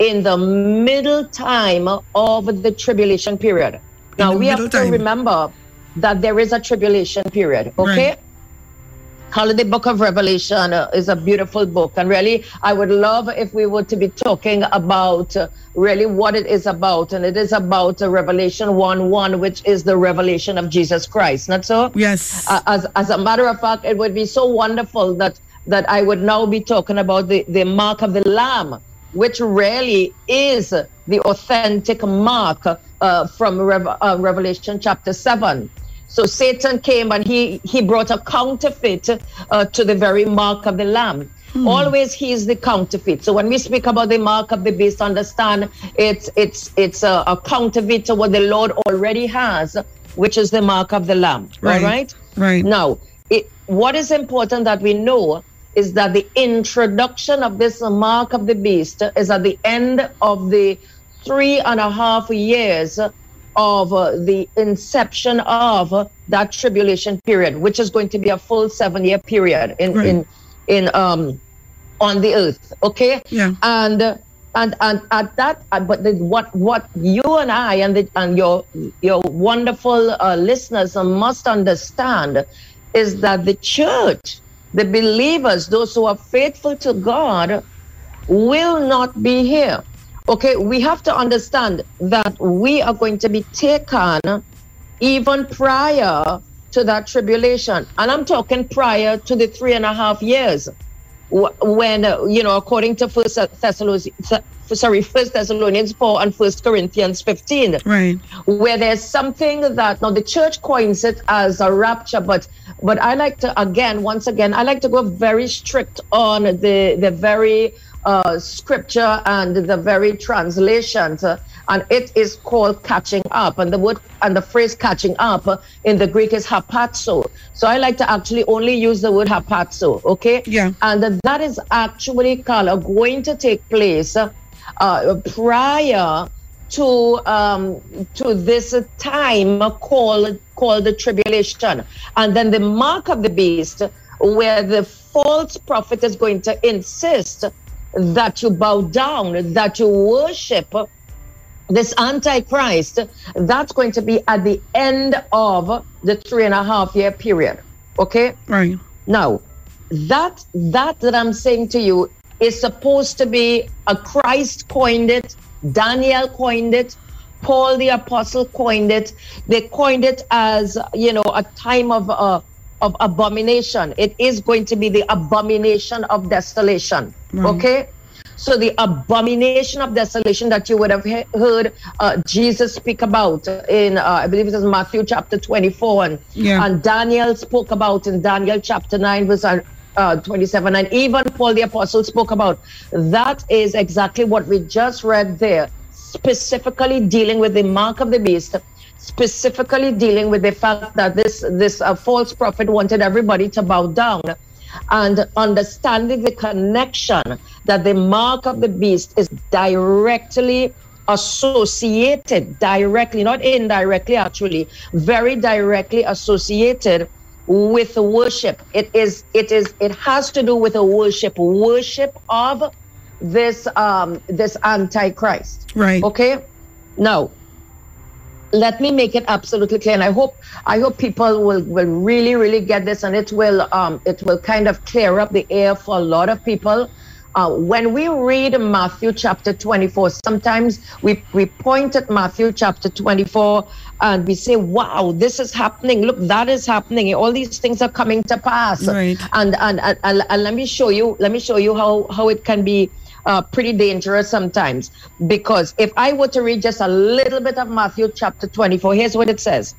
in the middle time of the tribulation period. Now we have to time. remember that there is a tribulation period. Okay. Right. The Book of Revelation uh, is a beautiful book, and really, I would love if we were to be talking about uh, really what it is about, and it is about uh, Revelation one one, which is the revelation of Jesus Christ. Not so? Yes. As as a matter of fact, it would be so wonderful that that I would now be talking about the the mark of the Lamb, which really is the authentic mark uh, from Rev- uh, Revelation chapter seven. So Satan came and he he brought a counterfeit uh, to the very mark of the lamb. Always he is the counterfeit. So when we speak about the mark of the beast, understand it's it's it's a, a counterfeit to what the Lord already has, which is the mark of the Lamb. Right. All right. Right. Now, it, what is important that we know is that the introduction of this mark of the beast is at the end of the three and a half years of uh, the inception of uh, that tribulation period, which is going to be a full seven year period in Right. in in um on the earth. Okay. Yeah. And uh, and and at that, uh, but the, what what you and I and the, and your your wonderful uh, listeners must understand is that the church, the believers, those who are faithful to God, will not be here. Okay, we have to understand that we are going to be taken even prior to that tribulation. And I'm talking prior to the three and a half years when, uh, you know, according to First Thessalonians, sorry, First Thessalonians 4 and First Corinthians 15 Right. where there's something that now the church coins it as a rapture but but i like to again once again i like to go very strict on the the very uh, scripture and the very translations uh, and it is called catching up and the word and the phrase catching up uh, in the greek is harpazo so i like to actually only use the word harpazo okay? Yeah. and that is actually Carla, going to take place uh, uh, prior to um, to this time called called the tribulation, and then the mark of the beast, where the false prophet is going to insist that you bow down, that you worship this antichrist. That's going to be at the end of the three and a half year period. Okay. Right. Now, that that that I'm saying to you is supposed to be a Christ coined it, Daniel coined it, Paul the apostle coined it. They coined it as you know a time of uh, of abomination. It is going to be the abomination of desolation. Right. Okay. So the abomination of desolation that you would have he- heard uh, Jesus speak about in, uh, I believe it is in Matthew chapter 24, and, Yeah. and Daniel spoke about in Daniel chapter 9, verse uh, uh, 27, and even Paul the apostle spoke about. That is exactly what we just read there, specifically dealing with the mark of the beast, specifically dealing with the fact that this this uh, false prophet wanted everybody to bow down and understanding the connection that the mark of the beast is directly associated directly not indirectly actually very directly associated with worship. It is it is it has to do with a worship worship of this um this antichrist. Right. okay? Now let me make it absolutely clear and i hope i hope people will will really really get this and it will um it will kind of clear up the air for a lot of people uh, when we read Matthew chapter 24, sometimes we, we point at Matthew chapter 24 and we say, wow, this is happening. Look, that is happening. All these things are coming to pass. Right. And, and, and, and, and let me show you, let me show you how, how it can be uh, pretty dangerous sometimes. Because if I were to read just a little bit of Matthew chapter 24, here's what it says.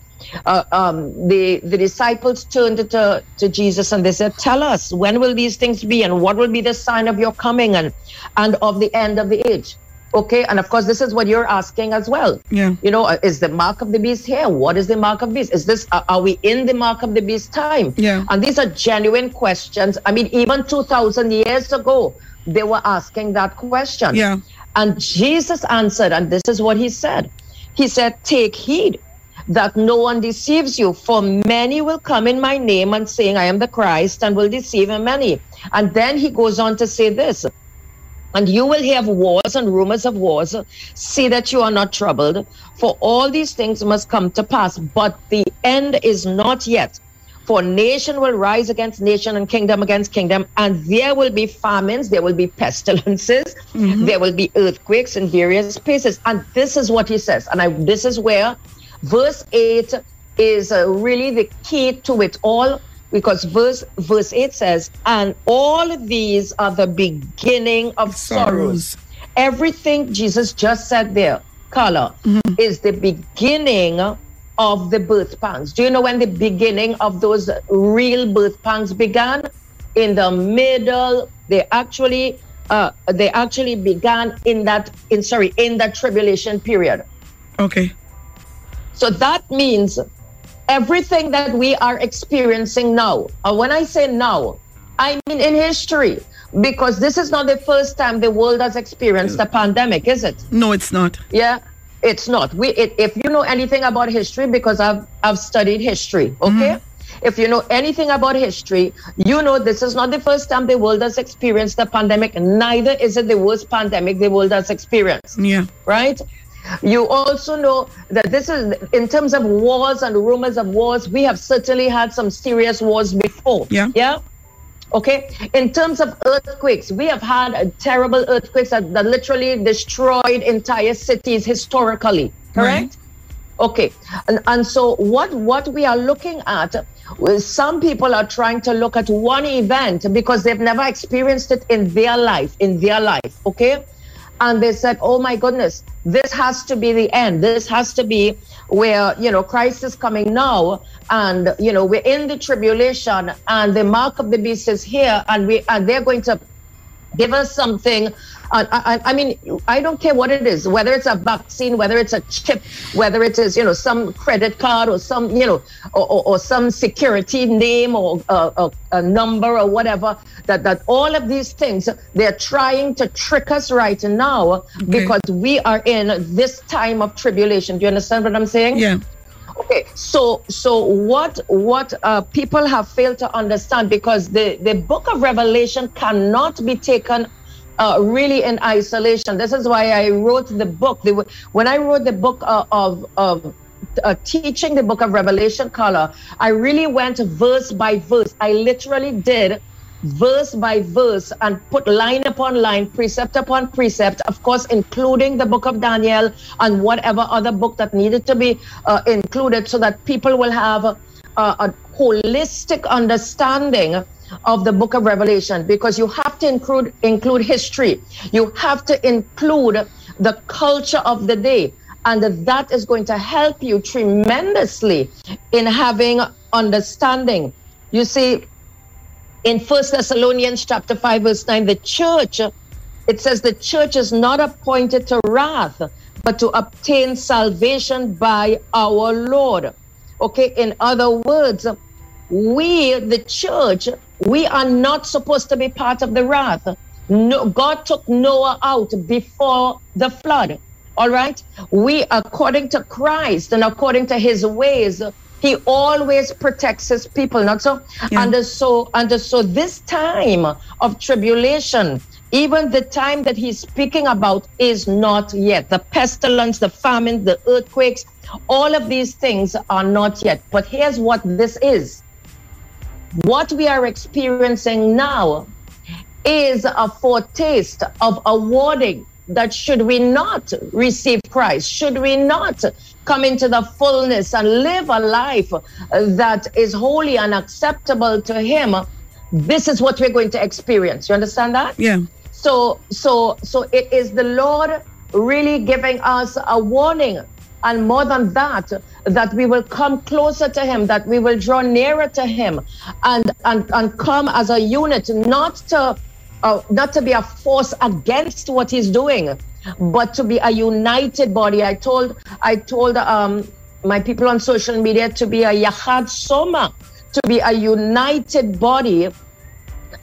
Uh, um, the the disciples turned to, to Jesus and they said, "Tell us when will these things be, and what will be the sign of your coming and and of the end of the age?" Okay, and of course, this is what you're asking as well. Yeah. You know, is the mark of the beast here? What is the mark of the beast? Is this are we in the mark of the beast time? Yeah. And these are genuine questions. I mean, even two thousand years ago, they were asking that question. Yeah. And Jesus answered, and this is what he said. He said, Take heed that no one deceives you, for many will come in my name and saying, I am the Christ, and will deceive many. And then he goes on to say this. And you will hear of wars and rumors of wars. See that you are not troubled, for all these things must come to pass, but the end is not yet. For nation will rise against nation and kingdom against kingdom, and there will be famines, there will be pestilences, there will be earthquakes in various places. And this is what he says. And I, this is where verse 8 is uh, really the key to it all because verse verse 8 says and all these are the beginning of sorrows, Sorrows. everything jesus just said there Carla, is the beginning of the birth pangs do you know when the beginning of those real birth pangs began in the middle. They actually uh, they actually began in that in sorry in that tribulation period. Okay. So that means everything that we are experiencing now. And when I say now, I mean in history, because this is not the first time the world has experienced a pandemic, is it? No, it's not. Yeah, it's not. We, it, if you know anything about history, because I've I've studied history, okay. Mm. If you know anything about history, you know this is not the first time the world has experienced the pandemic. Neither is it the worst pandemic the world has experienced Yeah. right? You also know that this is, in terms of wars and rumors of wars, we have certainly had some serious wars before. Yeah. Yeah. Okay. In terms of earthquakes, we have had terrible earthquakes that, that literally destroyed entire cities historically. Correct. Mm-hmm. Okay, and, and so what what we are looking at, some people are trying to look at one event because they've never experienced it in their life, in their life, okay? And they said, oh my goodness, this has to be the end. This has to be where, you know, Christ is coming now and, you know, we're in the tribulation and the mark of the beast is here and we, and they're going to give us something. Uh, I, I mean, I don't care what it is, whether it's a vaccine, whether it's a chip, whether it is, you know, some credit card or some, you know, or, or, or some security name or a, a, number or whatever. That that all of these things they're trying to trick us right now because we are in this time of tribulation. Do you understand what I'm saying? Yeah. Okay, so so what what uh, people have failed to understand because the the book of Revelation cannot be taken uh, really in isolation. This is why I wrote the book. When I wrote the book uh, of of uh, teaching the book of Revelation, Carla, I really went verse by verse. I literally did verse by verse and put line upon line, precept upon precept, of course, including the book of Daniel and whatever other book that needed to be uh, included so that people will have a, a holistic understanding of the book of Revelation because you have to include include history. You have to include the culture of the day. And that is going to help you tremendously in having understanding. You see, in First Thessalonians chapter 5, verse 9, the church, it says the church is not appointed to wrath, but to obtain salvation by our Lord. Okay, in other words, we, the church, we are not supposed to be part of the wrath. No, God took Noah out before the flood. All right. We, according to Christ and according to his ways, he always protects his people, not so? And so, and so this time of tribulation, even the time that he's speaking about is not yet. The pestilence, the famine, the earthquakes, all of these things are not yet. But here's what this is. What we are experiencing now is a foretaste of a warning that should we not receive Christ, should we not come into the fullness and live a life that is holy and acceptable to Him, this is what we're going to experience. You understand that? Yeah. So, so, so it is the Lord really giving us a warning. And more than that, that we will come closer to him, that we will draw nearer to him and, and, and come as a unit, not to uh, not to be a force against what he's doing, but to be a united body. I told I told um, my people on social media to be a Yahad Soma, to be a united body,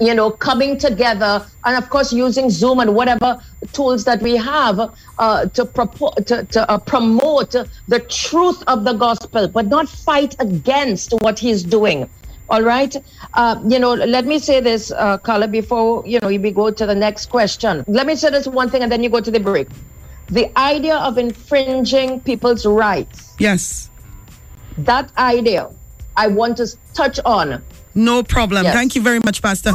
you know, coming together, and of course using Zoom and whatever tools that we have uh, to, propo- to, to uh, promote the truth of the gospel, but not fight against what he's doing. All right. Uh, you know, let me say this, uh, Carla, before, you know, we go to the next question. Let me say this one thing and then you go to the break. The idea of infringing people's rights. Yes. That idea, I want to touch on. No problem. Yes. Thank you very much, Pastor.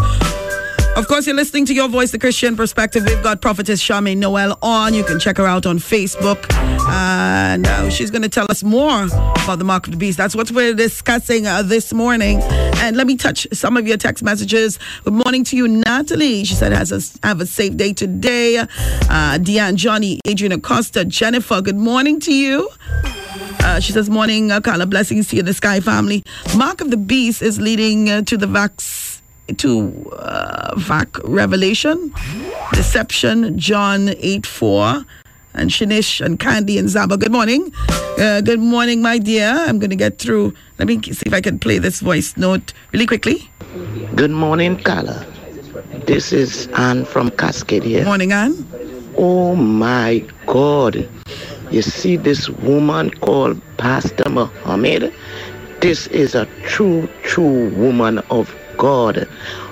Of course, you're listening to Your Voice, the Christian Perspective. We've got Prophetess Charmaine Noel on. You can check her out on Facebook. And uh, she's going to tell us more about the Mark of the Beast. That's what we're discussing uh, this morning. And let me touch some of your text messages. Good morning to you, Natalie. She said, has a, have a safe day today. Uh, Deanne, Johnny, Adrian Acosta, Jennifer, good morning to you. Uh, she says, Morning, uh, Carla. Blessings to you, the Sky family. Mark of the Beast is leading uh, to the vax. to uh, VAC Revelation, Deception, John 8 4, and Shanish and Candy and Zaba. Good morning. Uh, good morning, my dear. I'm going to get through. Let me see if I can play this voice note really quickly. Good morning, Carla. This is Anne from Cascadia. here. Morning, Anne. Oh my God. You see this woman called Pastor Muhammad? This is a true, true woman of God.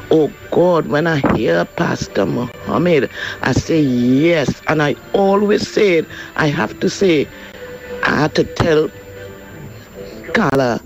Oh God, when I hear Pastor Muhammad, I say yes. And I always say it. I have to say, I had to tell Carla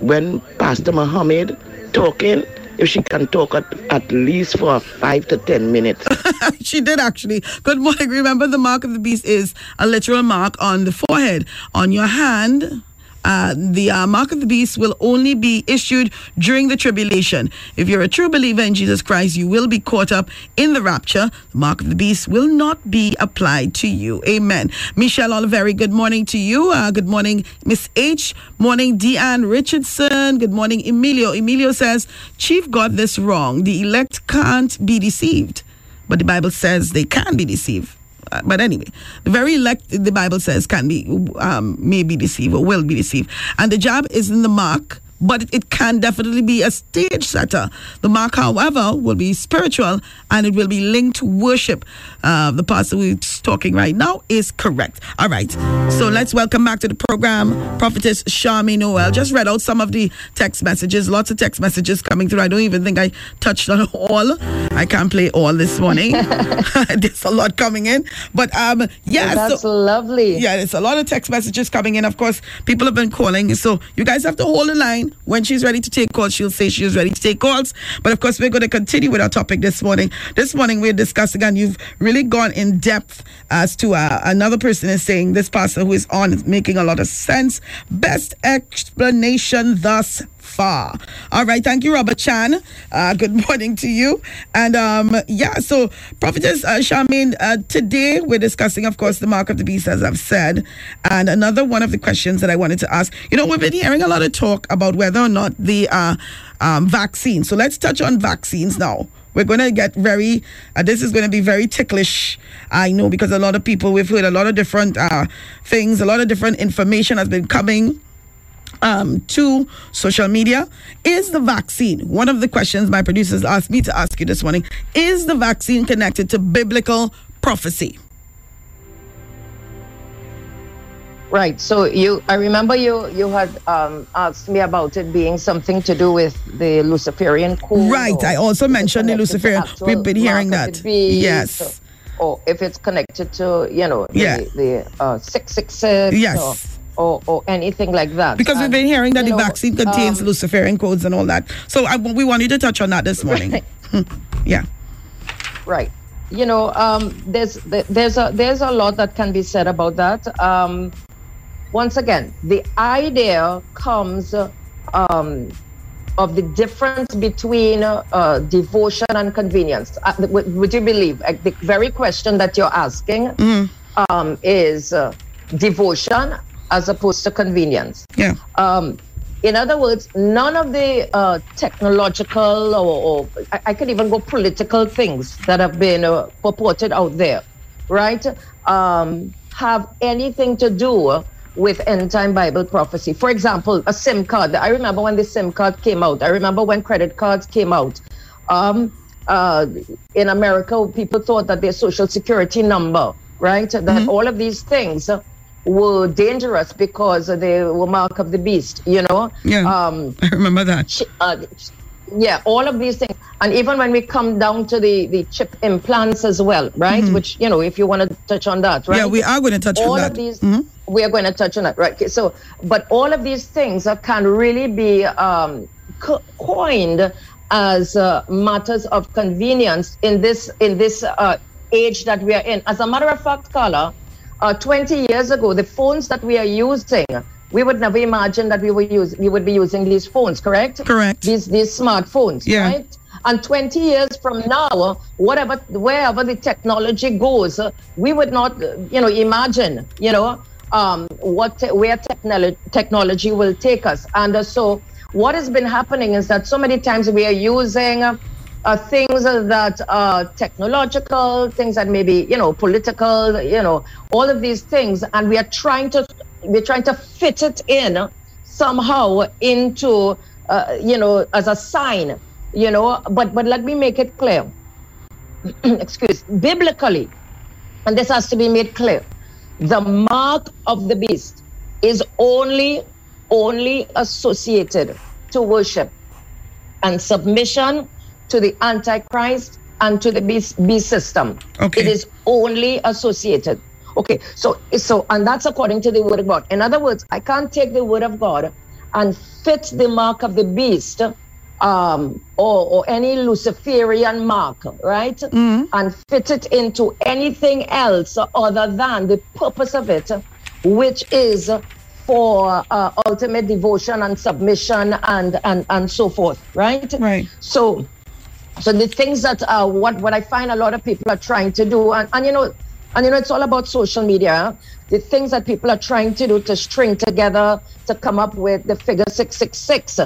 when Pastor Muhammad talking, if she can talk at, at least for five to ten minutes. *laughs* she did actually. Good morning. Remember, the mark of the beast is a literal mark on the forehead. On your hand, uh, the uh, mark of the beast will only be issued during the tribulation. If you're a true believer in Jesus Christ, you will be caught up in the rapture. The mark of the beast will not be applied to you. Amen. Michelle Oliveri, good morning to you. Uh, good morning, Miss H. Morning, Deanne Richardson. Good morning, Emilio. Emilio says, Chief got this wrong. The elect can't be deceived, but the Bible says they can be deceived. But anyway, the very elect, the Bible says, can be, um, may be deceived or will be deceived. And the job is in the mark, but it, can definitely be a stage setter. The mark, however, will be spiritual and it will be linked to worship. Uh, the pastor who's talking right now is correct. All right. So let's welcome back to the program Prophetess Charmaine Noel. Just read out some of the text messages, lots of text messages coming through. I don't even think I touched on *laughs* all. I can't play all this morning. *laughs* *laughs* There's a lot coming in. But um, yeah, That's so, lovely. Yeah, there's a lot of text messages coming in. Of course, people have been calling. So you guys have to hold the line. When she's ready to take calls, she'll say she's ready to take calls. But of course, we're going to continue with our topic this morning. This morning, we're discussing, and you've really gone in depth as to uh, another person is saying this pastor who is on is making a lot of sense. Best explanation thus far. All right, thank you, Robert Chan. Uh, good *laughs* morning to you. And um, yeah, so Prophetess uh, Charmaine, uh, today we're discussing, of course, the mark of the beast, as I've said. And another one of the questions that I wanted to ask, you know, we've been hearing a lot of talk about whether or not the uh, um, vaccine. So let's touch on vaccines now. We're going to get very, uh, this is going to be very ticklish, I know, because a lot of people, we've heard a lot of different uh, things, a lot of different information has been coming um, to social media. Is the vaccine, one of the questions my producers asked me to ask you this morning, is the vaccine connected to biblical prophecy? Right. So you, I remember you, you had um, asked me about it being something to do with the Luciferian code. Right. I also mentioned the Luciferian. We've been hearing that. beast, Yes. Or if it's connected to, you know, the, Yeah. the uh, 666. Yes. Or, or, or anything like that. Because we've been hearing that the know, vaccine contains um, Luciferian codes and all that. So I, we want you to touch on that this morning. *laughs* yeah. Right. You know, um, there's there's a there's a lot that can be said about that. Um, once again, the idea comes um, of the difference between uh, devotion and convenience. Uh, would, would you believe uh, the very question that you're asking um, is uh, devotion as opposed to convenience? Yeah. Um, in other words, none of the uh, technological or, or I, I could even go political things that have been uh, purported out there, right, um, have anything to do with end time Bible prophecy. For example, a SIM card. I remember when the SIM card came out. I remember when credit cards came out. Um, uh, in America, people thought that their social security number, right, that all of these things were dangerous because they were mark of the beast, you know? Yeah. Um, *laughs* I remember that. uh, yeah, all of these things. And even when we come down to the, the chip implants as well, right? Mhm. Which, you know, if you want to touch on that, right? Yeah, we are going to touch all on that. of these, Mhm. we are going to touch on that, right? Okay, So, but all of these things uh, can really be um, co- coined as uh, matters of convenience in this in this uh, age that we are in. As a matter of fact, Carla, uh, 20 years ago, the phones that we are using, we would never imagine that we would use we would be using these phones, correct? Correct. These these smartphones, Yeah. right? And 20 years from now, whatever wherever the technology goes, we would not, you know, imagine, you know, um, what where technology technology will take us. And uh, so what has been happening is that so many times we are using uh, things that are technological, things that may be, you know, political, you know, all of these things, and we are trying to we're trying to fit it in somehow into, uh, you know, as a sign, you know. But but let me make it clear. *clears throat* Excuse biblically, and this has to be made clear. The mark of the beast is only only associated to worship and submission to the Antichrist and to the beast, beast system. Okay. It is only associated. Okay, so so and that's according to the word of God. In other words, I can't take the word of God and fit the mark of the beast um, or, or any Luciferian mark, right? And fit it into anything else other than the purpose of it, which is for uh, ultimate devotion and submission and, and, and so forth, right? Right. So, so the things that uh, what what I find a lot of people are trying to do, and, and you know, and you know, it's all about social media. The things that people are trying to do to string together to come up with the figure six six six,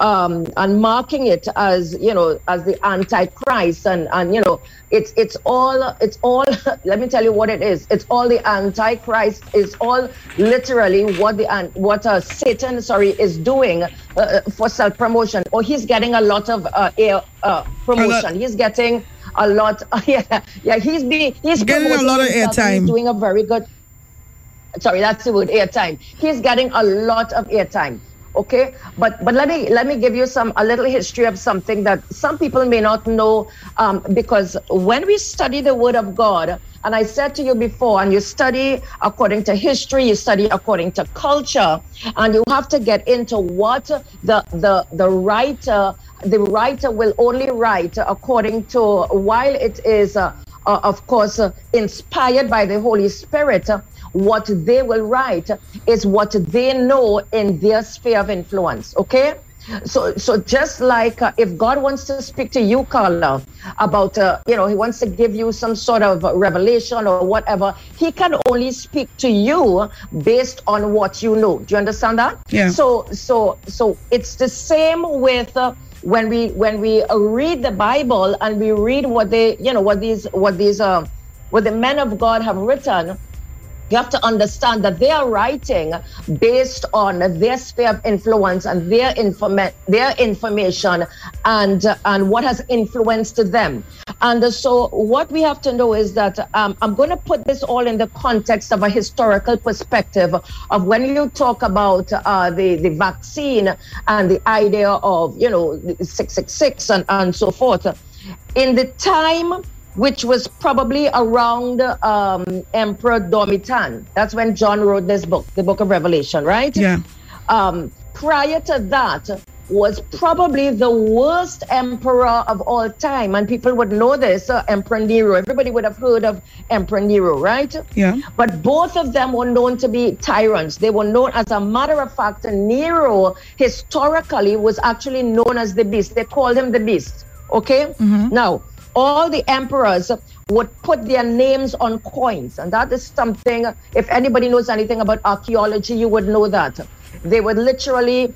um, and marking it as you know as the antichrist, and and you know, it's it's all it's all. *laughs* let me tell you what it is. It's all the antichrist. It's all literally what the what uh, Satan sorry is doing uh, for self promotion. Or he's getting a lot of uh, air uh, promotion. He's getting a lot. *laughs* yeah, yeah. He's being he's Getting a lot of airtime. He's doing a very good. Sorry, that's the word airtime. He's getting a lot of airtime. Okay, but but let me let me give you some a little history of something that some people may not know um, because when we study the Word of God, and I said to you before, and you study according to history, you study according to culture, and you have to get into what the the the writer the writer will only write according to while it is uh, uh, of course uh, inspired by the Holy Spirit. uh, what they will write is what they know in their sphere of influence. Okay. So, so just like uh, if God wants to speak to you, Carla, about, uh, you know, He wants to give you some sort of revelation or whatever, He can only speak to you based on what you know. Do you understand that? Yeah. So, so, so it's the same with. When we when we read the Bible and we read what they you know what these what these uh, what the men of God have written, you have to understand that they are writing based on their sphere of influence and their informa- their information and and what has influenced them. And so what we have to know is that um, I'm going to put this all in the context of a historical perspective of when you talk about uh, the the vaccine and the idea of you know 666 and and so forth. In the time which was probably around um, Emperor Domitian. That's when John wrote this book, the Book of Revelation, right? Yeah. Um, prior to that was probably the worst emperor of all time, and people would know this, uh, Emperor Nero. Everybody would have heard of Emperor Nero, right? Yeah. But both of them were known to be tyrants. They were known, as a matter of fact, Nero historically was actually known as the beast. They called him the beast. Okay? Now, all the emperors would put their names on coins. And that is something, if anybody knows anything about archaeology, you would know that. They would literally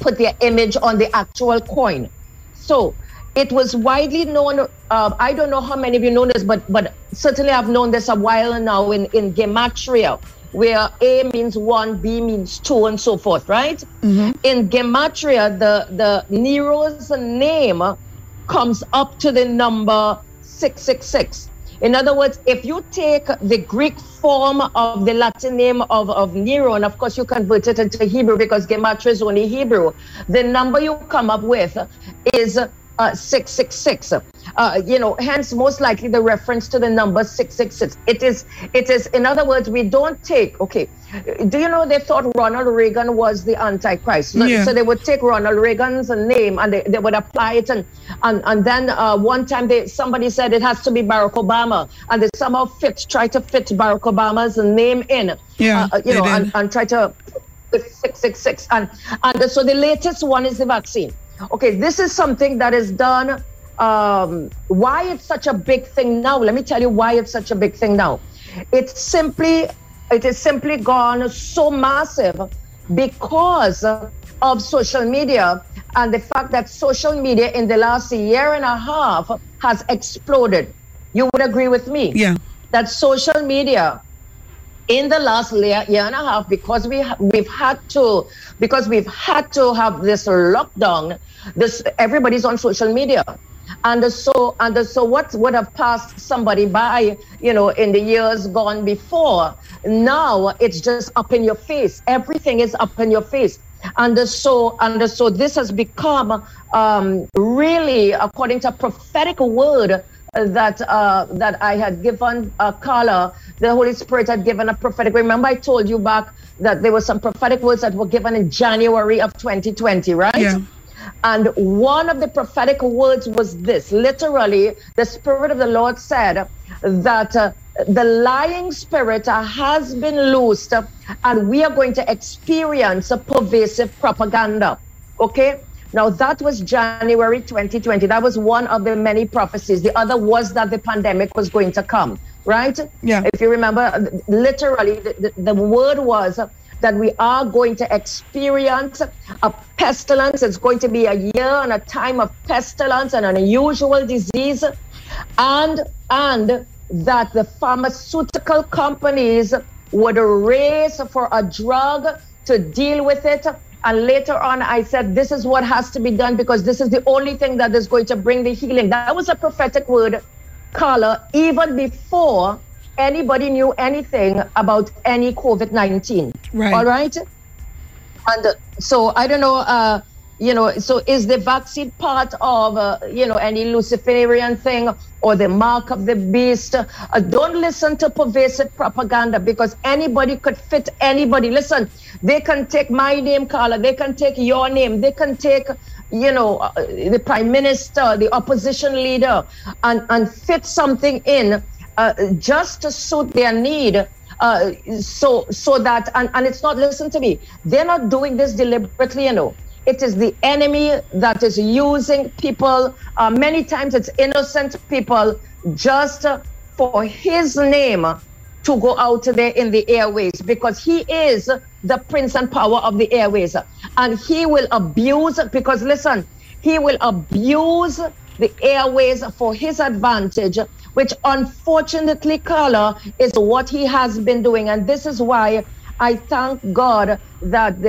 put their image on the actual coin. So it was widely known. Uh, I don't know how many of you know this, but but certainly I've known this a while now in in gematria, where A means one, B means two, and so forth. Right? In gematria, the the Nero's name comes up to the number six six six. In other words, if you take the Greek form of the Latin name of, of Nero, and of course you convert it into Hebrew because Gematria is only Hebrew, the number you come up with is uh, 666. Uh, you know, hence most likely the reference to the number 666. It is, it is, in other words, we don't take, okay, do you know they thought Ronald Reagan was the Antichrist? So- Yeah. So they would take Ronald Reagan's name and they, they would apply it. And, and, and then uh, one time they somebody said it has to be Barack Obama. And they somehow fit, try to fit Barack Obama's name in. Yeah, uh, you know, and, and try to put 666. And, and so the latest one is the vaccine. Okay, this is something that is done. Um, why it's such a big thing now? Let me tell you why it's such a big thing now. It's simply, it is simply gone so massive because of social media and the fact that social media in the last year and a half has exploded. You would agree with me? Yeah. That social media in the last year, year and a half, because we we've had to because we've had to have this lockdown, this everybody's on social media. And so and so what would have passed somebody by, you know, in the years gone before, now it's just up in your face. Everything is up in your face. And so and so this has become um, really, according to a prophetic word that uh, that I had given uh, Carla, the Holy Spirit had given a prophetic. Remember, I told you back that there were some prophetic words that were given in January of 2020, right? Yeah. And one of the prophetic words was this literally, the Spirit of the Lord said that uh, the lying spirit uh, has been loosed uh, and we are going to experience a pervasive propaganda. Okay? Now, that was January 2020. That was one of the many prophecies. The other was that the pandemic was going to come, right? Yeah. If you remember, literally, the, the, the word was that we are going to experience a pestilence. It's going to be a year and a time of pestilence and an unusual disease. And, and that the pharmaceutical companies would race for a drug to deal with it. And later on, I said, this is what has to be done because this is the only thing that is going to bring the healing. That was a prophetic word, Carla, even before anybody knew anything about any COVID 19. Right. All right. And so I don't know, uh, you know, so is the vaccine part of, uh, you know, any Luciferian thing or the mark of the beast? Uh, don't listen to pervasive propaganda because anybody could fit anybody. Listen, they can take my name, Carla. They can take your name. They can take, you know, uh, the prime minister, the opposition leader, and, and fit something in just to suit their need. Uh, so so that and, and it's not listen to me they're not doing this deliberately you know it is the enemy that is using people uh, many times it's innocent people just uh, for his name to go out there in the airways because he is the prince and power of the airways and he will abuse because listen he will abuse the airways for his advantage which unfortunately, Carla, is what he has been doing. And this is why I thank God that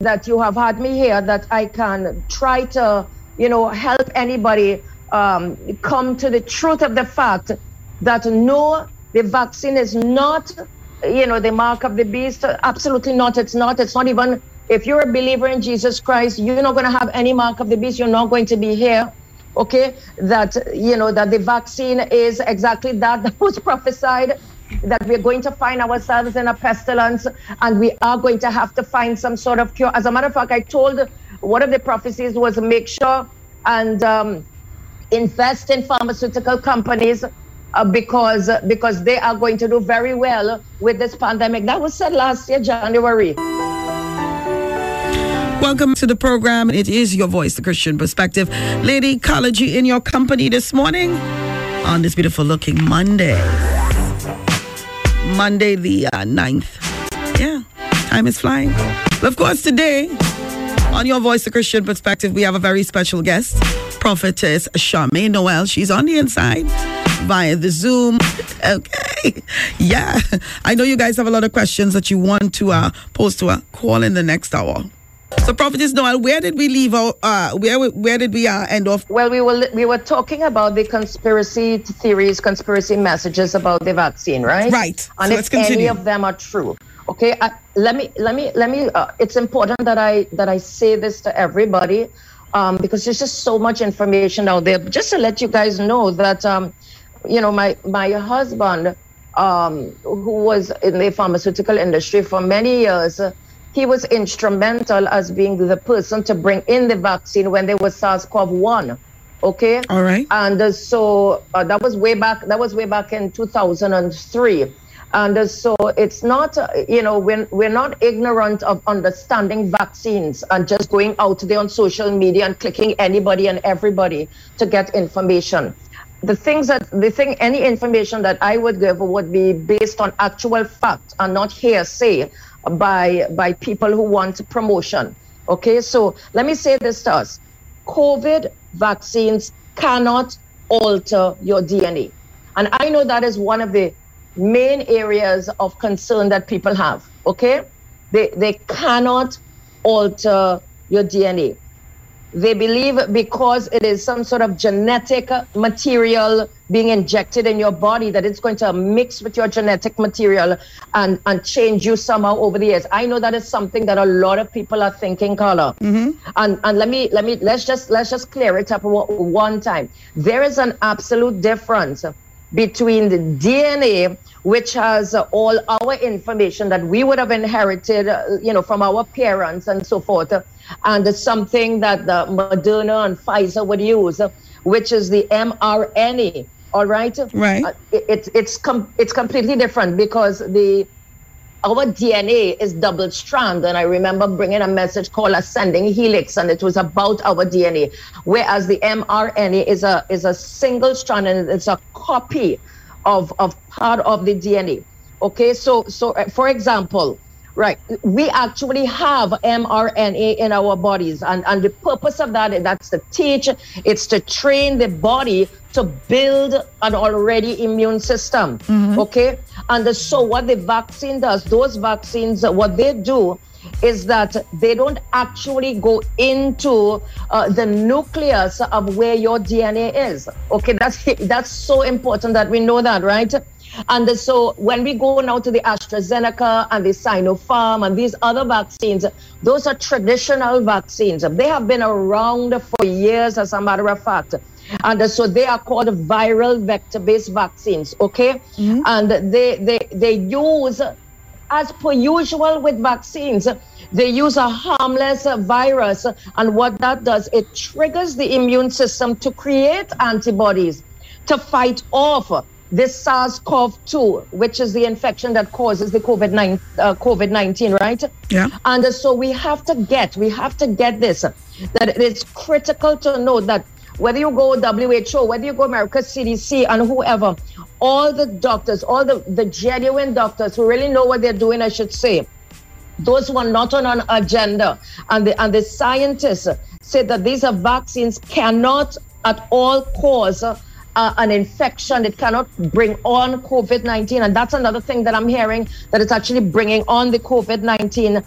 that you have had me here, that I can try to, you know, help anybody um, come to the truth of the fact that no, the vaccine is not, you know, the mark of the beast. Absolutely not. It's not. It's not even. If you're a believer in Jesus Christ, you're not going to have any mark of the beast. You're not going to be here okay that you know that the vaccine is exactly that *laughs* that was prophesied that we're going to find ourselves in a pestilence and we are going to have to find some sort of cure. As a matter of fact i told one of the prophecies was make sure and um, invest in pharmaceutical companies uh, because because they are going to do very well with this pandemic. That was said last year january Welcome to the program. It is your voice, the Christian perspective. Lady Ecology in your company this morning on this beautiful looking Monday. Monday, the uh, 9th. Yeah, time is flying. But of course, today on your voice, the Christian perspective, we have a very special guest, Prophetess Charmaine Noel. She's on the inside via the Zoom. Okay. Yeah. I know you guys have a lot of questions that you want to uh, pose to her. Call in the next hour. So, Prophetess Noel, where did we leave our, uh, where where did we uh, end off? Well, we were we were talking about the conspiracy theories, conspiracy messages about the vaccine, right? Right. And So if any of them are true, okay. I, let me let me let me. Uh, it's important that I that I say this to everybody, um, because there's just so much information out there. Just to let you guys know that, um, you know, my my husband, um, who was in the pharmaceutical industry for many years. He was instrumental as being the person to bring in the vaccine when there was SARS-CoV-1. Okay. All right. And uh, so uh, that was way back. That was way back in 2003. And uh, so it's not, uh, you know, we're, we're not ignorant of understanding vaccines and just going out there on social media and clicking anybody and everybody to get information. The things that, the thing, any information that I would give would be based on actual fact and not hearsay by by people who want promotion. Okay, so let me say this to us COVID vaccines cannot alter your DNA. And I know that is one of the main areas of concern that people have. Okay, they, they cannot alter your DNA. They believe because it is some sort of genetic material being injected in your body that it's going to mix with your genetic material and, and change you somehow over the years. I know that is something that a lot of people are thinking, Carla. And and let me let me let's just let's just clear it up one time. There is an absolute difference between the DNA, which has uh, all our information that we would have inherited, uh, you know, from our parents and so forth, uh, and something that the Moderna and Pfizer would use, uh, which is the mRNA. All right. Right. Uh, it, it's it's com- it's completely different because the our DNA is double strand. And I remember bringing a message called ascending helix, and it was about our DNA. Whereas the mRNA is a is a single strand and it's a copy of, of part of the DNA. Okay, so so uh, for example, right, we actually have mRNA in our bodies, and, and the purpose of that that's to teach, it's to train the body to build an already immune system. Okay, and so what the vaccine does, those vaccines, what they do is that they don't actually go into uh, the nucleus of where your DNA is. Okay, that's that's so important that we know that, right? And so when we go now to the AstraZeneca and the Sinopharm and these other vaccines, those are traditional vaccines. They have been around for years, as a matter of fact. And uh, so they are called viral vector-based vaccines, okay? Mm-hmm. And they, they, they use as per usual with vaccines, they use a harmless virus. And what that does, it triggers the immune system to create antibodies to fight off this SARS-CoV-2, which is the infection that causes the COVID-19, uh, COVID-19, right? Yeah. And uh, so we have to get, we have to get this, that it is critical to know that whether you go WHO, whether you go America CDC and whoever, all the doctors, all the, the genuine doctors who really know what they're doing, I should say, those who are not on an agenda and the, and the scientists say that these are vaccines cannot at all cause uh, an infection. It cannot bring on COVID 19. And that's another thing that I'm hearing that it's actually bringing on the COVID 19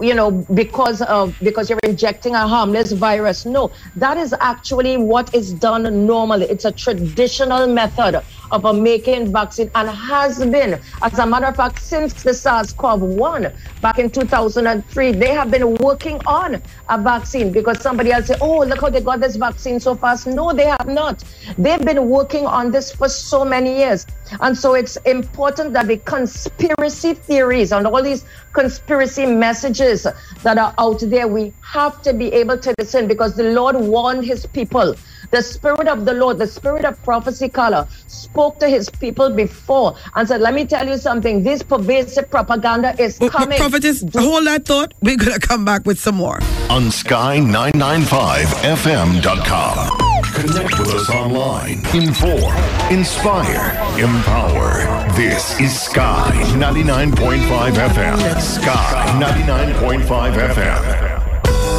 you know because of because you're injecting a harmless virus. No that is actually what is done normally. It's a traditional method of a making vaccine and has been. As a matter of fact since the SARS-CoV-1 back in 2003 they have been working on a vaccine because somebody else said oh look how they got this vaccine so fast. No they have not. They've been working on this for so many years. And so it's important that the conspiracy theories and all these conspiracy messages that are out there, we have to be able to listen because the Lord warned his people. The Spirit of the Lord, the Spirit of prophecy Carla, spoke to his people before and said, Let me tell you something. This pervasive propaganda is coming. Prophetess, hold that thought. We're going to come back with some more. On Sky995FM.com. Connect with us online. Inform, inspire, empower. This is Sky 99.5 FM. Sky 99.5 FM.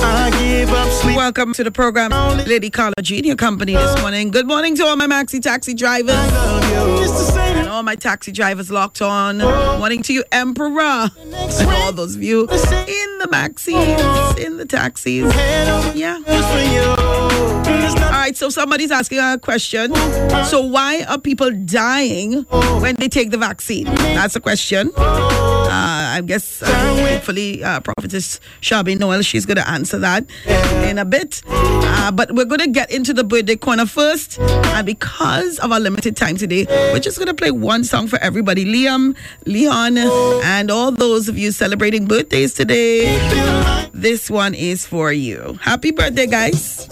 Welcome to the program, Lady Carla Jean, your company this morning. Good morning to all my maxi taxi drivers and all my taxi drivers locked on. Morning to you, Emperor, and all those of you in the maxis, in the taxis. Yeah. All right, so somebody's asking a question. So why are people dying when they take the vaccine? That's a question. Uh, I guess uh, hopefully uh, Prophetess Shabi Noel, she's going to answer that in a bit. Uh, but we're going to get into the birthday corner first. And because of our limited time today, we're just going to play one song for everybody. Liam, Leon, and all those of you celebrating birthdays today. This one is for you. Happy birthday, guys.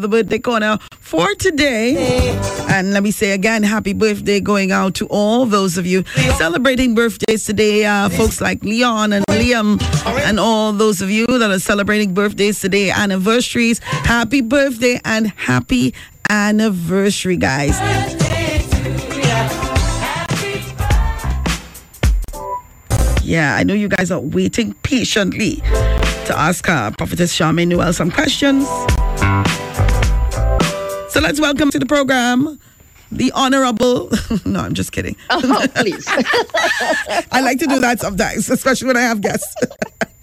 The birthday corner for today. And let me say again, happy birthday going out to all those of you celebrating birthdays today. Uh, folks like Leon and Liam, and all those of you that are celebrating birthdays today, anniversaries. Happy birthday and happy anniversary, guys. Yeah, I know you guys are waiting patiently to ask uh, Prophetess Charmaine Noel some questions. So let's welcome to the program the Honorable. *laughs* no, I'm just kidding. Oh, please. *laughs* I like to do that sometimes, especially when I have guests. *laughs*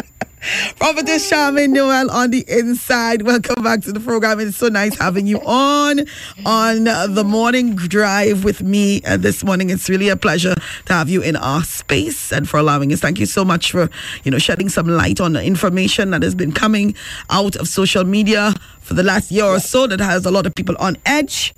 Prophetess Charmaine Noel on the inside. Welcome back to the program. It's so nice having you on on the morning drive with me uh, this morning. It's really a pleasure to have you in our space and for allowing us. Thank you so much for you know shedding some light on the information that has been coming out of social media for the last year or so that has a lot of people on edge.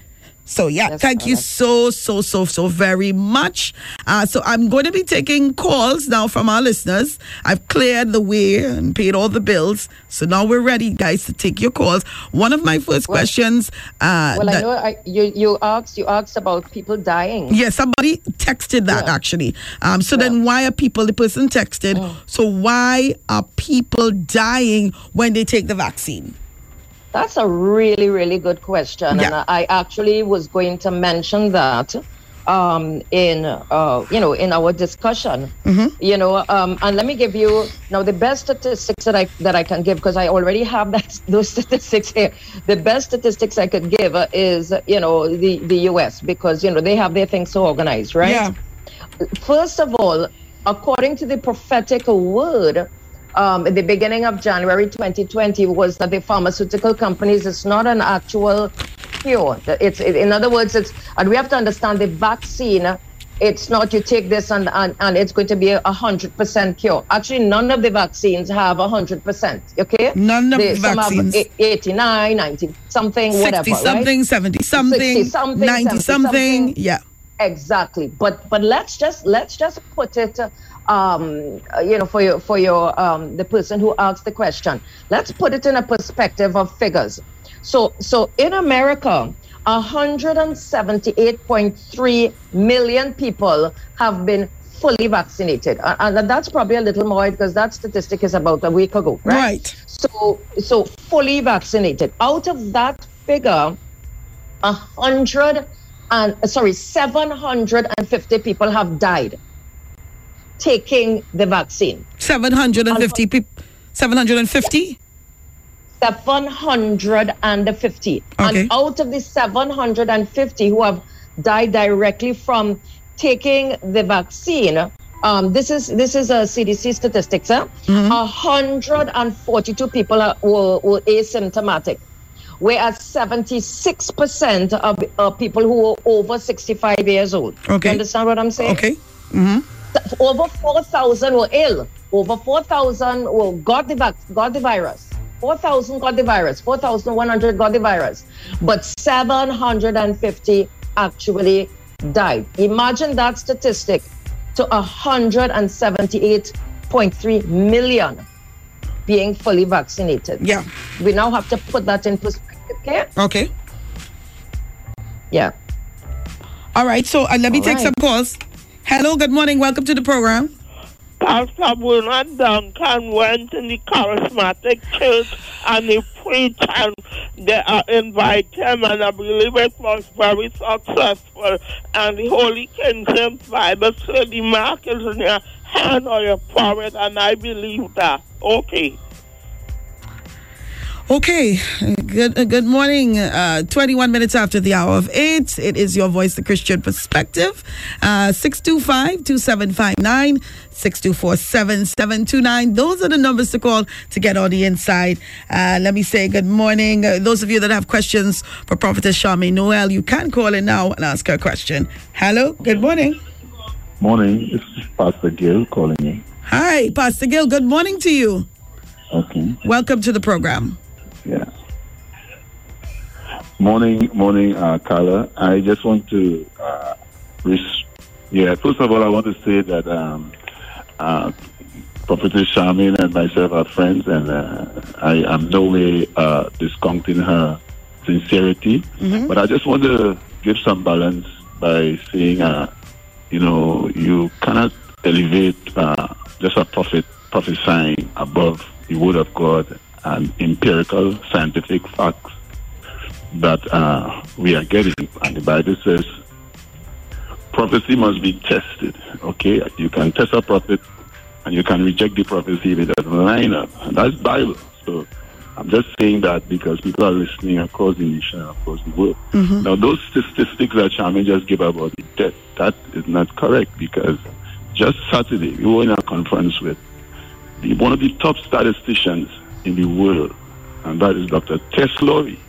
So yeah, thank you so so so so very much. Uh, so I'm going to be taking calls now from our listeners. I've cleared the way and paid all the bills, so now we're ready, guys, to take your calls. One of my first questions. Uh, well, I know I, you you asked you asked about people dying. yeah, somebody texted that actually. Um, so then why are people, the person texted, Mm. so why are people dying when they take the vaccine? That's a really, really good question. Yeah. And I actually was going to mention that um, in, uh, you know, in our discussion. Mm-hmm. You know, um, and let me give you now the best statistics that I that I can give because I already have *laughs* that those statistics here. The best statistics I could give is, you know, the the U.S. because you know they have their things so organized, right? Yeah. First of all, according to the prophetic word, um, at the beginning of January 2020 was that the pharmaceutical companies it's not an actual cure. It's in other words, it's and we have to understand the vaccine. It's not you take this and, and, and it's going to be a hundred percent cure. Actually, none of the vaccines have a hundred percent. Okay, None of the vaccines. eight- 89, 90 something, 60 whatever. something, right? 70 something, 60 something, 90 70 something. Yeah. Exactly, but but let's just let's just put it, um, uh, you know, for your for your um, the person who asked the question. Let's put it in a perspective of figures. So so in America, 178.3 million people have been fully vaccinated, Uh, and that's probably a little more because that statistic is about a week ago, right? Right. So so fully vaccinated. Out of that figure, a hundred and sorry, 750 people have died taking the vaccine. 750 people. 750? 750. And out of the 750 who have died directly from taking the vaccine, um, this is this is a CDC statistics. Huh? 142 people are, were, were asymptomatic, whereas 76% of uh, people who were over 65 years old. Okay. You understand what I'm saying? Okay. Mm-hmm. Over 4,000 were ill. Over 4,000 were got the got the virus. 4,000 got the virus. 4,100 got the virus. But 750 actually died. Imagine that statistic to 178.3 million being fully vaccinated. Yeah. We now have to put that in perspective. Okay? Okay. Yeah. All right. So uh, let me All take right. some calls. Hello. Good morning. Welcome to the program. Pastor Bernard Duncan went in the charismatic church and he preached and they uh, invite him and I believe it was very successful and the Holy King James Bible said the mark is in your hand or your forehead and I believe that. Okay. Okay, good uh, good morning. Uh, 21 minutes after the hour of 8. It is your voice, the Christian perspective. Uh, 625 2759 624 7729. Those are the numbers to call to get on the inside. Uh, let me say good morning. Uh, those of you that have questions for Prophetess Charmaine Noel, you can call in now and ask her a question. Hello, good morning. Morning, this is Pastor Gill calling you. Hi, Pastor Gill. Good morning to you. Okay. Welcome to the program. Yeah. Morning, morning, uh, Carla. I just want to, uh, res- yeah, first of all, I want to say that um, uh, Prophetess Charmaine and myself are friends, and uh, I am no way uh, discounting her sincerity. But I just want to give some balance by saying, uh, you know, you cannot elevate uh, just a prophet prophesying above the word of God and empirical scientific facts that uh, we are getting. And the Bible says prophecy must be tested. Okay, you can test a prophet and you can reject the prophecy if it doesn't line up. And that's Bible. So I'm just saying that because people are listening across the nation and across the world. Now, those statistics that Charmaine just gave about the death, that is not correct because just Saturday we were in a conference with the, one of the top statisticians in the world, and that is Dr. Tess Lawrie.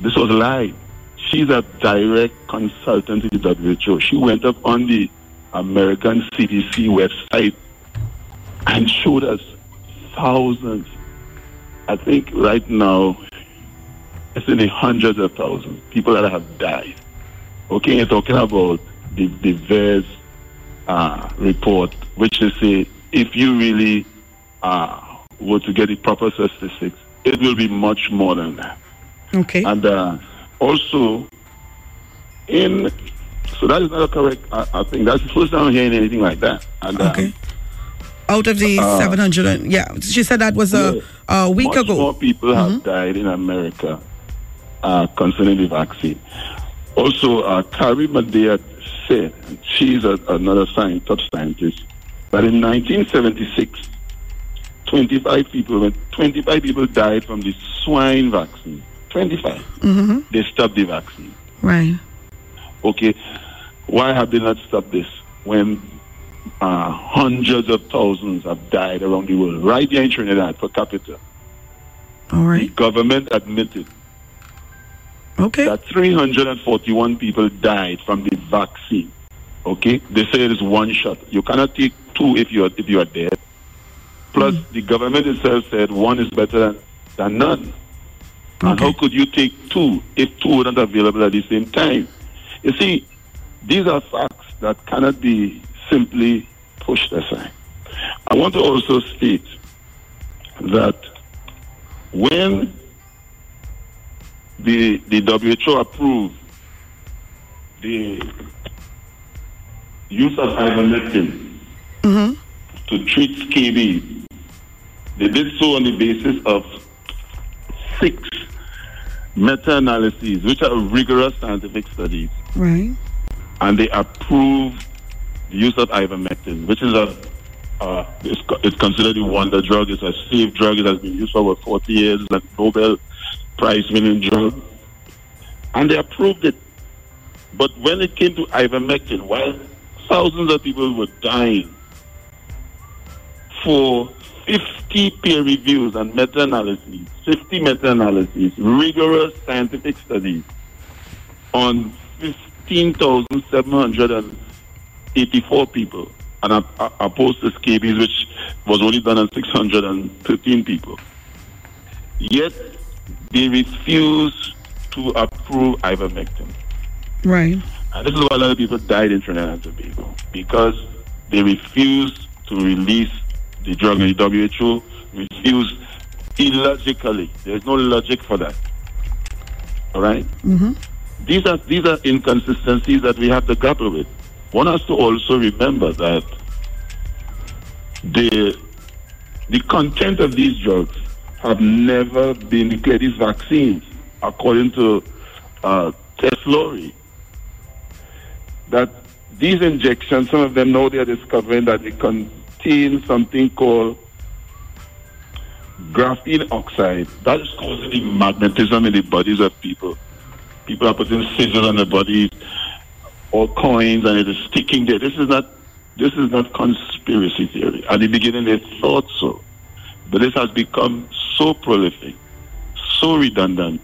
This was live. She's a direct consultant to the WHO. She went up on the American CDC website and showed us thousands. I think right now it's in the hundreds of thousands people that have died. Okay, you're talking about the, the VAERS uh, report, which they say if you really uh, were to get the proper statistics, it will be much more than that. Okay. And uh, also, in so that is not correct. I, I think that's the first time I'm hearing anything like that. And uh, Okay. Out of the Uh, 700, yeah, she said that was a, a week much ago. more people have died in America uh, concerning the vaccine. Also, uh, Carrie Madej said, she's a, another science, top scientist, that in 1976, 25 people, when 25 people died from the swine vaccine. 25. Mm-hmm. They stopped the vaccine. Right. Okay, why have they not stopped this when uh, hundreds of thousands have died around the world, right here in Trinidad per capita? All right. The government admitted Okay. that 341 people died from the vaccine. Okay, they say it is one shot. You cannot take two if you are if you are dead. Plus, mm. the government itself said one is better than, than none. And how could you take two if two were not available at the same time? You see, these are facts that cannot be simply pushed aside. I want to also state that when the the WHO approved the use of ivermectin mm-hmm. to treat scabies. They did so on the basis of six meta-analyses, which are rigorous scientific studies, Right. and they approved the use of ivermectin, which is a uh, it's, it's considered a wonder drug. It's a safe drug. It has been used for over 40 years. It's a Nobel Prize-winning drug, and they approved it. But when it came to ivermectin, while thousands of people were dying for 50 peer reviews and meta-analyses, 50 meta-analyses, rigorous scientific studies on 15,784 people, and op- op- opposed to scabies, which was only done on 613 people. Yet they refused to approve ivermectin. Right. And this is why a lot of people died in Trinidad and Tobago because they refused to release the drug. And the WHO refused illogically. There's no logic for that. All right. Mm-hmm. These are these are inconsistencies that we have to grapple with. One has to also remember that the the content of these drugs have never been declared. These vaccines, according to uh, Tess Lawrie, that these injections, some of them now they are discovering that they something called graphene oxide, that is causing the magnetism in the bodies of people. People are putting scissors on their bodies or coins and it is sticking there. This is not this is not conspiracy theory. At the beginning they thought so. But this has become so prolific, so redundant,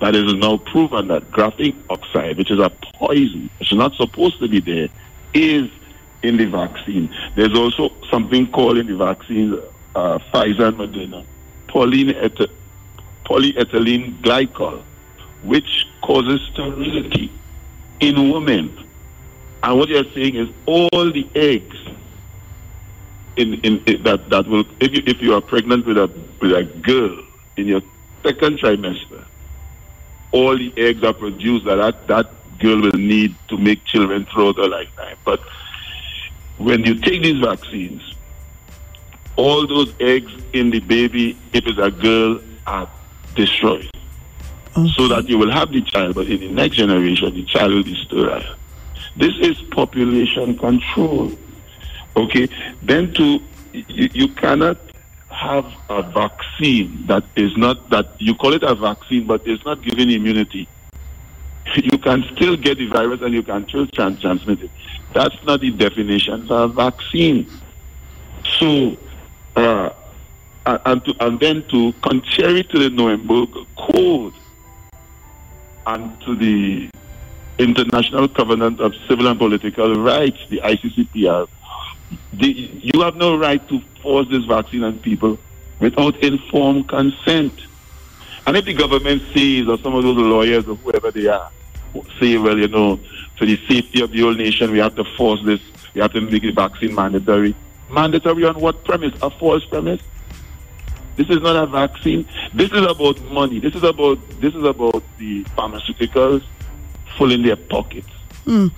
that it is now proven that graphene oxide, which is a poison, which is not supposed to be there, is in the vaccine. There's also something called in the vaccine, uh, Pfizer and Moderna, polyeth- polyethylene glycol, which causes sterility in women. And what you're saying is all the eggs in, in, in that that will if you if you are pregnant with a with a girl in your second trimester, all the eggs are produced that that, that girl will need to make children throughout her lifetime. But when you take these vaccines, all those eggs in the baby, if it's a girl, are destroyed. So that you will have the child, but in the next generation, the child will be sterile. This is population control. Okay? Then to you, you cannot have a vaccine that is not that you call it a vaccine, but it's not giving immunity. *laughs* You can still get the virus and you can still trans- transmit it. That's not the definition for a vaccine. So, uh, and, to, and then to contrary to the Nuremberg Code and to the International Covenant of Civil and Political Rights, the ICCPR, the, you have no right to force this vaccine on people without informed consent. And if the government says, or some of those lawyers or whoever they are, say, well, you know, for the safety of the whole nation, we have to force this, we have to make the vaccine mandatory. Mandatory on what premise? A false premise? This is not a vaccine. This is about money. This is about this is about the pharmaceuticals filling their pockets. Hmm.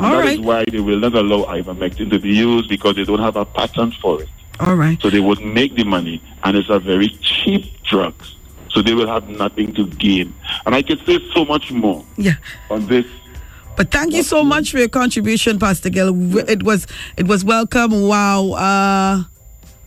And All that right. is why they will not allow ivermectin to be used because they don't have a patent for it. All right. So they would make the money, and it's a very cheap drug. So they will have nothing to gain. And I could say so much more Yeah. on this. But thank you so much for your contribution, Pastor Gill. It was it was welcome. Wow. Uh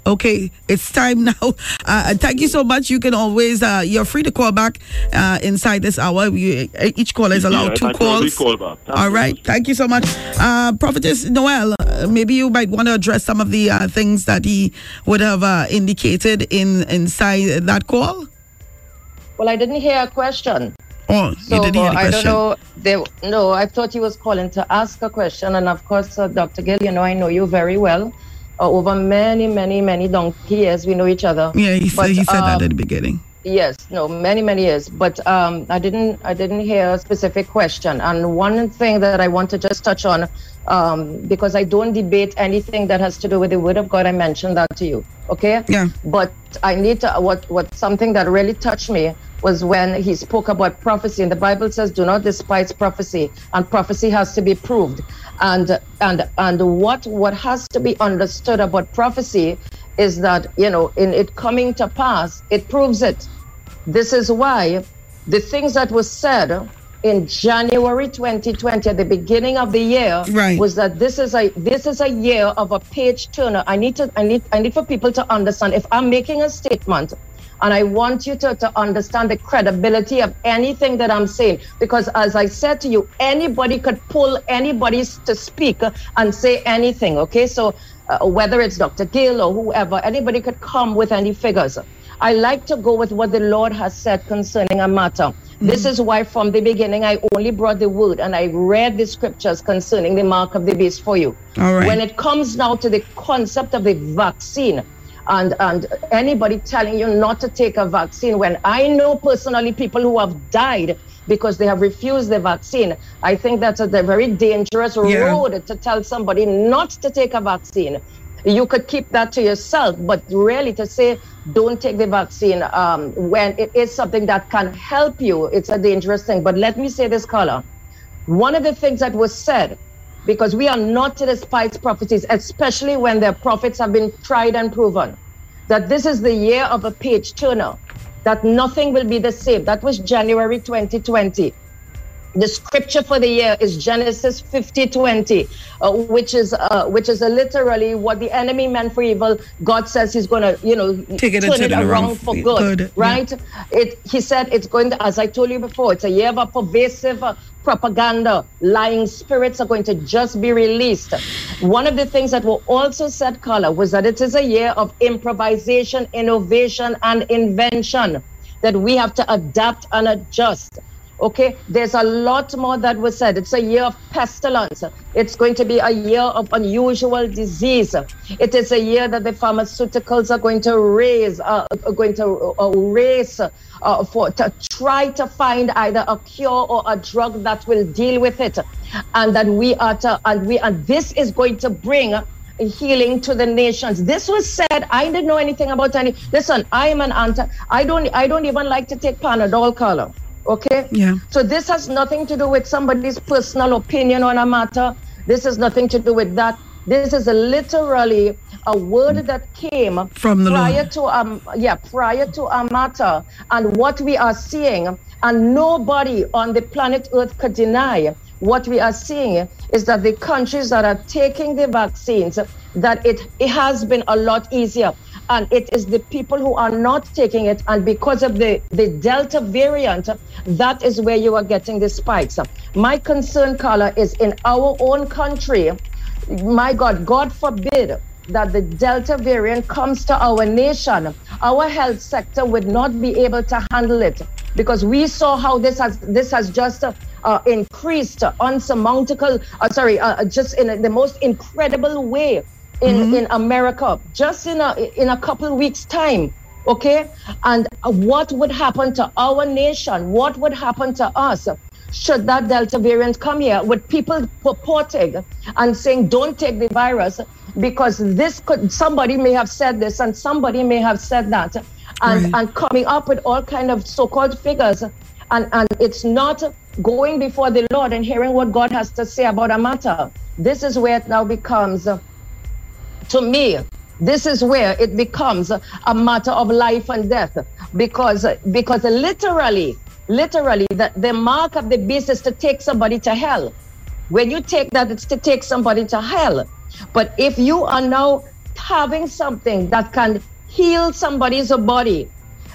Okay, it's time *laughs* now. Uh, thank you so much. You can always, uh, you're free to call back uh, inside this hour. You, each caller is allowed Yeah, two calls. call back. Thank All Thank you so much. Uh, Prophetess Noel, uh, maybe you might want to address some of the uh, things that he would have uh, indicated in inside that call. Well, I didn't hear a question. Oh, So you didn't hear the I don't know. They, no, I thought he was calling to ask a question, and of course, uh, Dr. Gill, you know I know you very well. Uh, over many, many, many donkey years, we know each other. Yeah, he, But, said, he said that um, at the beginning. Yes, no, many, many years. But um, I didn't, I didn't hear a specific question. And one thing that I want to just touch on, um, because I don't debate anything that has to do with the Word of God. I mentioned that to you. Okay. Yeah. But I need to. What, what something that really touched me was when he spoke about prophecy, and the Bible says, "Do not despise prophecy," and prophecy has to be proved. And and and what what has to be understood about prophecy is that you know in it coming to pass, it proves it. This is why the things that were said in January 2020 at the beginning of the year Right. was that this is a this is a year of a page turner. I need to I need I need for people to understand if I'm making a statement and I want you to, to understand the credibility of anything that I'm saying. Because as I said to you, anybody could pull anybody to speak and say anything. Okay, so uh, whether it's Dr. Gill or whoever, anybody could come with any figures. I like to go with what the Lord has said concerning a matter. This is why from the beginning I only brought the word and I read the scriptures concerning the mark of the beast for you. All right. When it comes now to the concept of the vaccine, and and anybody telling you not to take a vaccine when I know personally people who have died because they have refused the vaccine. I think that's a, the very dangerous Yeah. road to tell somebody not to take a vaccine. You could keep that to yourself, but really to say don't take the vaccine um, when it is something that can help you, it's a dangerous thing. But let me say this, Carla. One of the things that was said, because we are not to despise prophecies, especially when their prophets have been tried and proven, that this is the year of a page turner, that nothing will be the same. That was January 2020. The scripture for the year is Genesis 50 20, uh, which is uh, which is literally what the enemy meant for evil. God says He's going to, you know, Take it turn it it around around for good, good, yeah. right? It. He said it's going to, as I told you before, it's a year of a pervasive uh, propaganda. Lying spirits are going to just be released. One of the things that were also said, Carla, was that it is a year of improvisation, innovation, and invention. That we have to adapt and adjust. Okay, there's a lot more that was said. It's a year of pestilence. It's going to be a year of unusual disease. It is a year that the pharmaceuticals are going to raise, uh, are going to uh, race uh, for to try to find either a cure or a drug that will deal with it, and that we are to, and we and this is going to bring healing to the nations. This was said. I didn't know anything about any. Listen, I am an anti. I don't. I don't even like to take Panadol, Carla. Okay. Yeah. So this has nothing to do with somebody's personal opinion on a matter. This has nothing to do with that. This is a literally a word that came From the prior Lord. to um yeah prior to a matter and what we are seeing and nobody on the planet Earth could deny what we are seeing is that the countries that are taking the vaccines that it, it has been a lot easier and it is the people who are not taking it and because of the, the delta variant that is where you are getting the spikes. My concern carla is in our own country my god god forbid that the delta variant comes to our nation our health sector would not be able to handle it because we saw how this has this has just uh, increased unsurmountable uh, sorry uh, just in the most incredible way in mm-hmm. in america just in a in a couple weeks time okay? And what would happen to our nation? What would happen to us should that delta variant come here? With people purporting and saying don't take the virus because this could somebody may have said this and somebody may have said that. And Right. and coming up with all kind of so-called figures. And and it's not going before the lord and hearing what god has to say about a matter. This is where it now becomes to me this is where it becomes a matter of life and death. Because because literally literally the, the mark of the beast is to take somebody to hell. When you take that it's to take somebody to hell. But if you are now having something that can heal somebody's body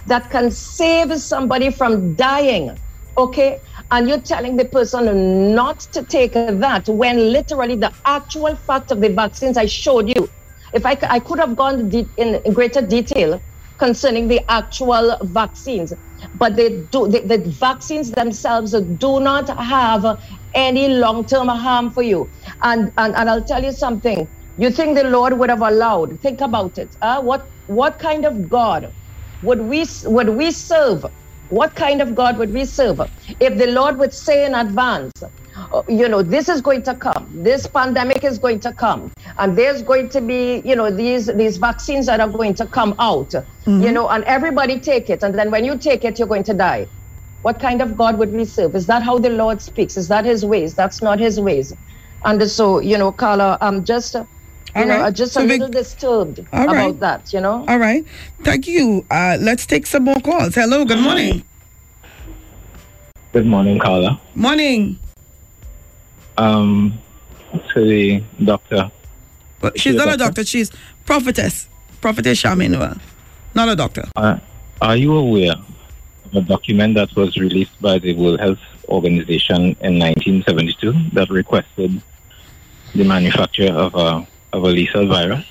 that can save somebody from dying okay? And you're telling the person not to take that when literally the actual fact of the vaccines i showed you if i, I could have gone de- in greater detail concerning the actual vaccines but they do the, the vaccines themselves do not have any long-term harm for you. And, and and i'll tell you something. You think the lord would have allowed think about it uh, what what kind of god would we would we serve? What kind of god would we serve? If the lord would say in advance you know this is going to come this pandemic is going to come and there's going to be you know these these vaccines that are going to come out you know and everybody take it and then when you take it you're going to die what kind of god would we serve is that how the lord speaks is that his ways that's not his ways and so you know carla i'm just uh, you know right. uh, just So a Vic- little disturbed All about right. that you know All right. Thank you. Uh, let's take some more calls. Hello. Good morning. Good morning, Carla. Morning. Um, to the doctor. Well, she's not a doctor. She's prophetess. Prophetess Charmaine Noel. Not a doctor. Uh, are you aware of a document that was released by the World Health Organization in 1972 that requested the manufacture of a of a lethal virus?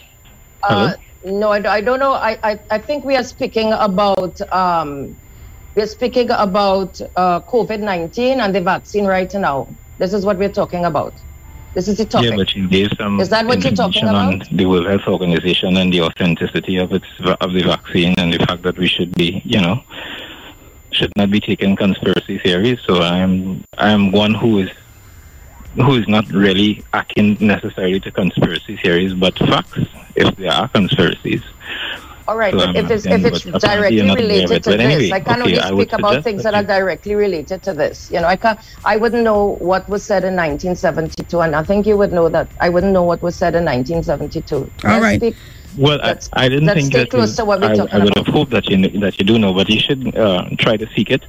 Uh, no, I, I don't know. I, I, I think we are speaking about um, we are speaking about uh, COVID nineteen and the vaccine right now. This is what we're talking about. This is the topic. Yeah, but you gave some Is that what you're talking information on the World Health Organization and the authenticity of its of the vaccine and the fact that we should be, you know, should not be taking conspiracy theories. So I'm I'm one who is who is not really akin necessarily to conspiracy theories, but facts if there are conspiracies. All right, So but if it's if it's directly you're not aware of related to But this, anyway, I can okay, only speak about things that that are directly related to this. You know, I can I wouldn't know what was said in 1972, and I think you would know that I wouldn't know what was said in 1972. All Let's right. speak- Well, I, I didn't let's think stay that close to what we're I, talking I would about. have hoped that you that you do know, but you should uh, try to seek it,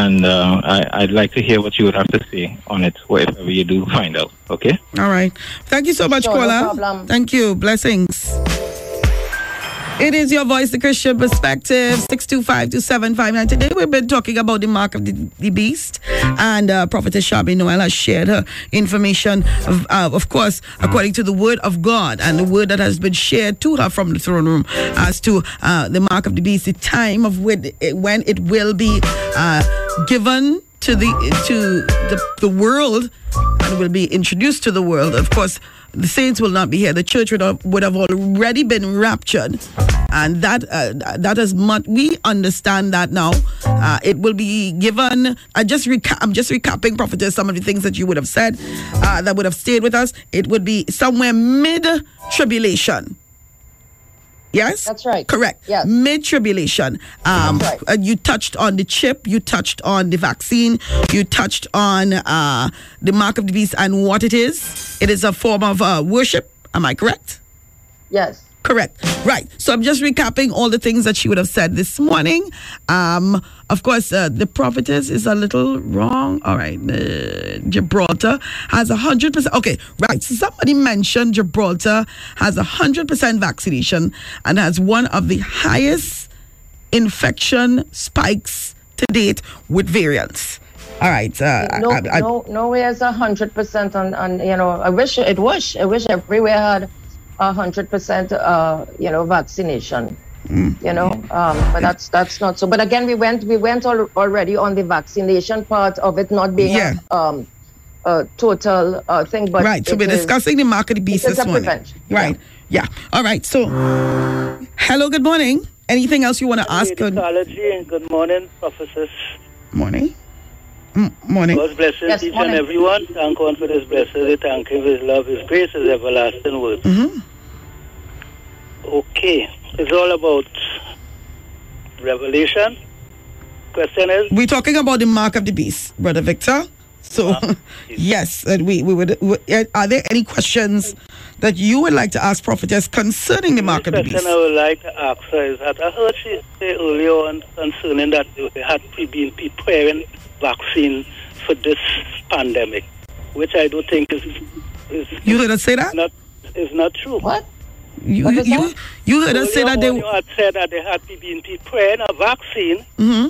and uh, I, I'd like to hear what you would have to say on it, whatever you do find out. Okay. All right. Thank you so much, Sure, no caller. problem. Thank you. Blessings. It is your voice, the Christian perspective, 625 to 759. Today we've been talking about the mark of the, the beast, and uh, Prophetess Charmaine Noel has shared her information, of, uh, of course, according to the word of God and the word that has been shared to her from the throne room as to uh, the mark of the beast, the time of when it, when it will be uh, given to the to the, the world and will be introduced to the world. Of course, the saints will not be here. The church would have, would have already been raptured, and that uh, that is much. We understand that now. Uh, it will be given. I just reca- I'm just recapping, prophetess, some of the things that you would have said uh, that would have stayed with us. It would be somewhere mid tribulation. Yes, That's right. Correct. Yes. Mid tribulation. Um, right. uh, you touched on the chip. You touched on the vaccine. You touched on uh, the mark of the beast and what it is. It is a form of uh, worship. Am I correct? Yes. Correct. Right. So I'm just recapping all the things that she would have said this morning. Um, of course, uh, the prophetess is a little wrong. All right. Uh, Gibraltar has a hundred percent. Okay. Right. So somebody mentioned Gibraltar has a hundred percent vaccination and has one of the highest infection spikes to date with variants. All right. Uh, no, I, I, no, nowhere is a hundred percent on, on. You know, I wish it wish. I wish everywhere had a hundred percent. Uh, you know, vaccination. Mm. You know, um, but that's that's not so. But again, we went we went al- already on the vaccination part of it not being Yeah. a, um, a total uh, thing. But right. So we're is- discussing the mark of the beast this morning. prevention. Right. Yeah. All right. So, hello. Good morning. Anything else you want to ask? Good Ecology. Good morning, professors. morning. Mm, morning. God's blessings Yes, each morning. and everyone. Thank God for this blessing. We Thank Him for His love, His grace, His everlasting word. Mm-hmm. Okay, it's all about Revelation. Question is, We're talking about the mark of the beast, brother Victor. So, *laughs* yes, and we, we would. we- Are there any questions that you would like to ask prophetess concerning the mark of the beast? question beast? I would like to ask her is that I heard she say earlier on concerning that they had pre- been preparing vaccine for this pandemic, which I don't think is is You heard us say that? not is not true. What? You you you heard us say that they. you had said that they had been preparing a vaccine hmm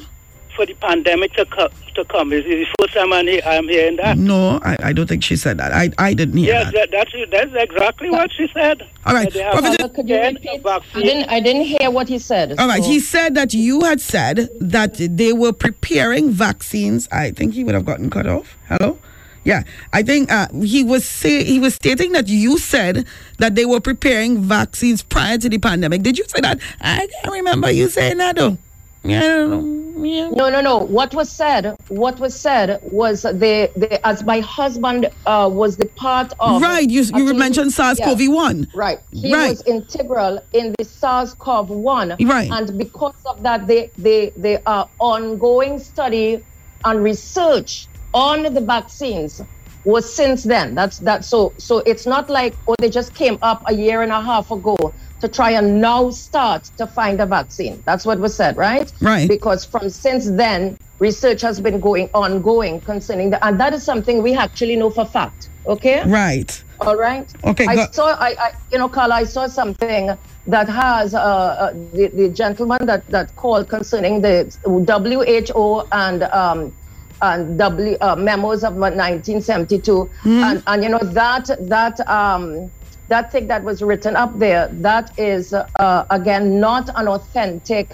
for the pandemic to, co- to come. Is it the first time I'm, he- I'm hearing that? No, I, I don't think she said that. I I didn't hear Yes, that. that, that's, that's exactly what she said. All right, That they have Prophet- prepared a I vaccine. didn't I didn't hear what he said. All right, so- he said that you had said that they were preparing vaccines. I think he would have gotten cut off. Hello? Yeah, I think uh, he was say he was stating that you said that they were preparing vaccines prior to the pandemic. Did you say that? I can't remember you saying that though. Yeah, yeah. No, no, no. What was said? What was said was the, the as my husband uh, was the part of. Right, you- you actually- mentioned SARS-CoV-1. Right, he Right. was integral in the SARS-CoV-1. Right. and because of that, they they they are ongoing study and research on the vaccines was since then. That's that. So so it's not like oh they just came up a year and a half ago to try and now start to find a vaccine. That's what was said, right? Right. Because from since then, research has been going ongoing concerning that, and that is something we actually know for fact. Okay. Right. All right. Okay, I saw. I, I. You know, Carla. I saw something that has uh, uh the, the gentleman that that called concerning the WHO and um and W uh, memos of 1972, and and you know that that um that thing that was written up there that is uh, again not an authentic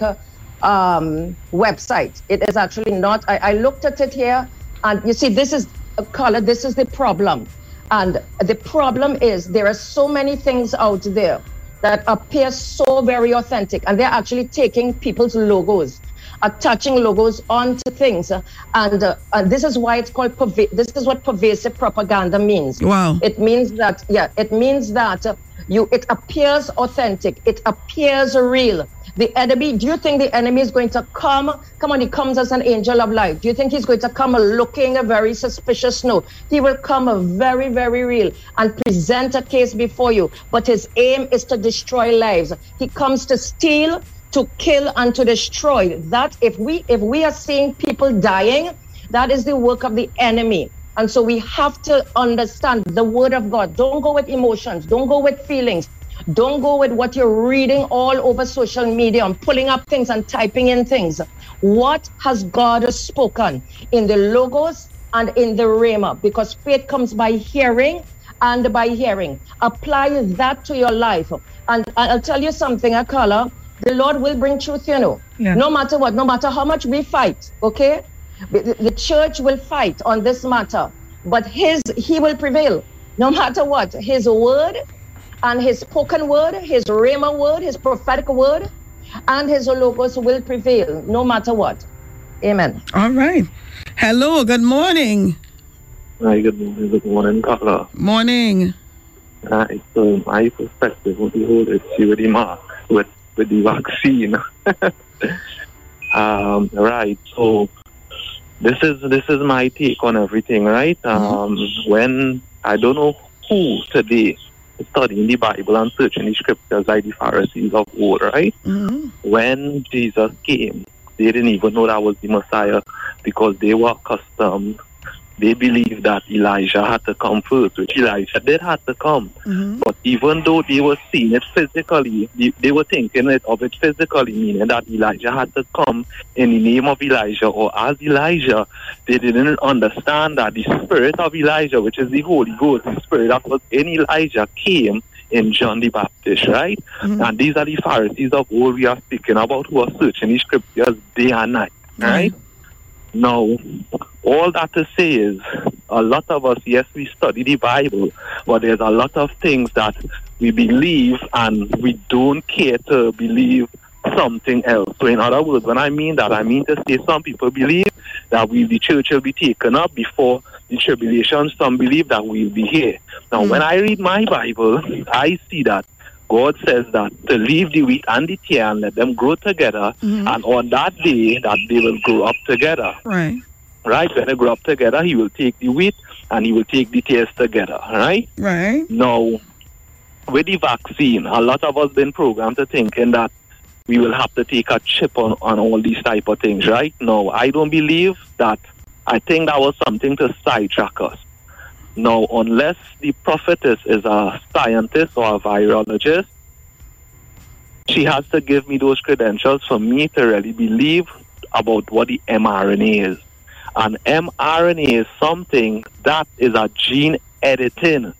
um website. It is actually not. I, I looked at it here, and you see, this is uh, Carla. This is the problem. And the problem is there are so many things out there that appear so very authentic, and they're actually taking people's logos, attaching logos onto things, and uh, and this is why it's called perva- this is what pervasive propaganda means. Wow. It means that yeah, it means that uh, You it appears authentic. It appears real. The enemy, do you think the enemy is going to come? Come on, he comes as an angel of light. Do you think he's going to come looking a very suspicious? No. He will come very, very real and present a case before you. But his aim is to destroy lives. He comes to steal, to kill, and to destroy. That if we if we are seeing people dying, that is the work of the enemy. And so we have to understand the word of God. Don't go with emotions. Don't go with feelings. Don't go with what you're reading all over social media and pulling up things and typing in things. What has God spoken in the logos and in the rhema? Because faith comes by hearing and by hearing. Apply that to your life. And I'll tell you something, Akala, the Lord will bring truth, you know. Yeah. No matter what, no matter how much we fight, okay? The, the church will fight on this matter, but his he will prevail no matter what. His word and his spoken word, his rhema word, his prophetic word, and his logos will prevail no matter what. Amen. All right. Hello, good morning. Hi, good morning, good morning, Carla. Morning. Uh, Hi, so um, my perspective on the whole issue with the mark, with, the vaccine. *laughs* um, right, so this is this is my take on everything, right? Um, when I don't know who today is studying the Bible and searching the scriptures like the Pharisees of old, right? When Jesus came, they didn't even know that was the Messiah because they were accustomed. They believed that Elijah had to come first, which Elijah did have to come. Mm-hmm. But even though they were seeing it physically, they, they were thinking it of it physically, meaning that Elijah had to come in the name of Elijah or as Elijah. They didn't understand that the spirit of Elijah, which is the Holy Ghost, the spirit that was in Elijah, came in John the Baptist, right? Mm-hmm. And these are the Pharisees of old we are speaking about who are searching the scriptures day and night, right? Now, all that to say is a lot of us, yes, we study the Bible, but there's a lot of things that we believe and we don't care to believe something else. So, in other words, when I mean that, I mean to say some people believe that we, the church will be taken up before the tribulation. Some believe that we'll be here. Now, hmm. when I read my Bible, I see that God says that to leave the wheat and the tare and let them grow together, mm-hmm. and on that day that they will grow up together. Right. Right? When they grow up together, he will take the wheat and he will take the tares together. Right? Right. Now, with the vaccine, a lot of us been programmed to thinking that we will have to take a chip on, on all these type of things, right? No, I don't believe that. I think that was something to sidetrack us. Now, unless the prophetess is a scientist or a virologist, she has to give me those credentials for me to really believe about what the mRNA is. And mRNA is something that is a gene editing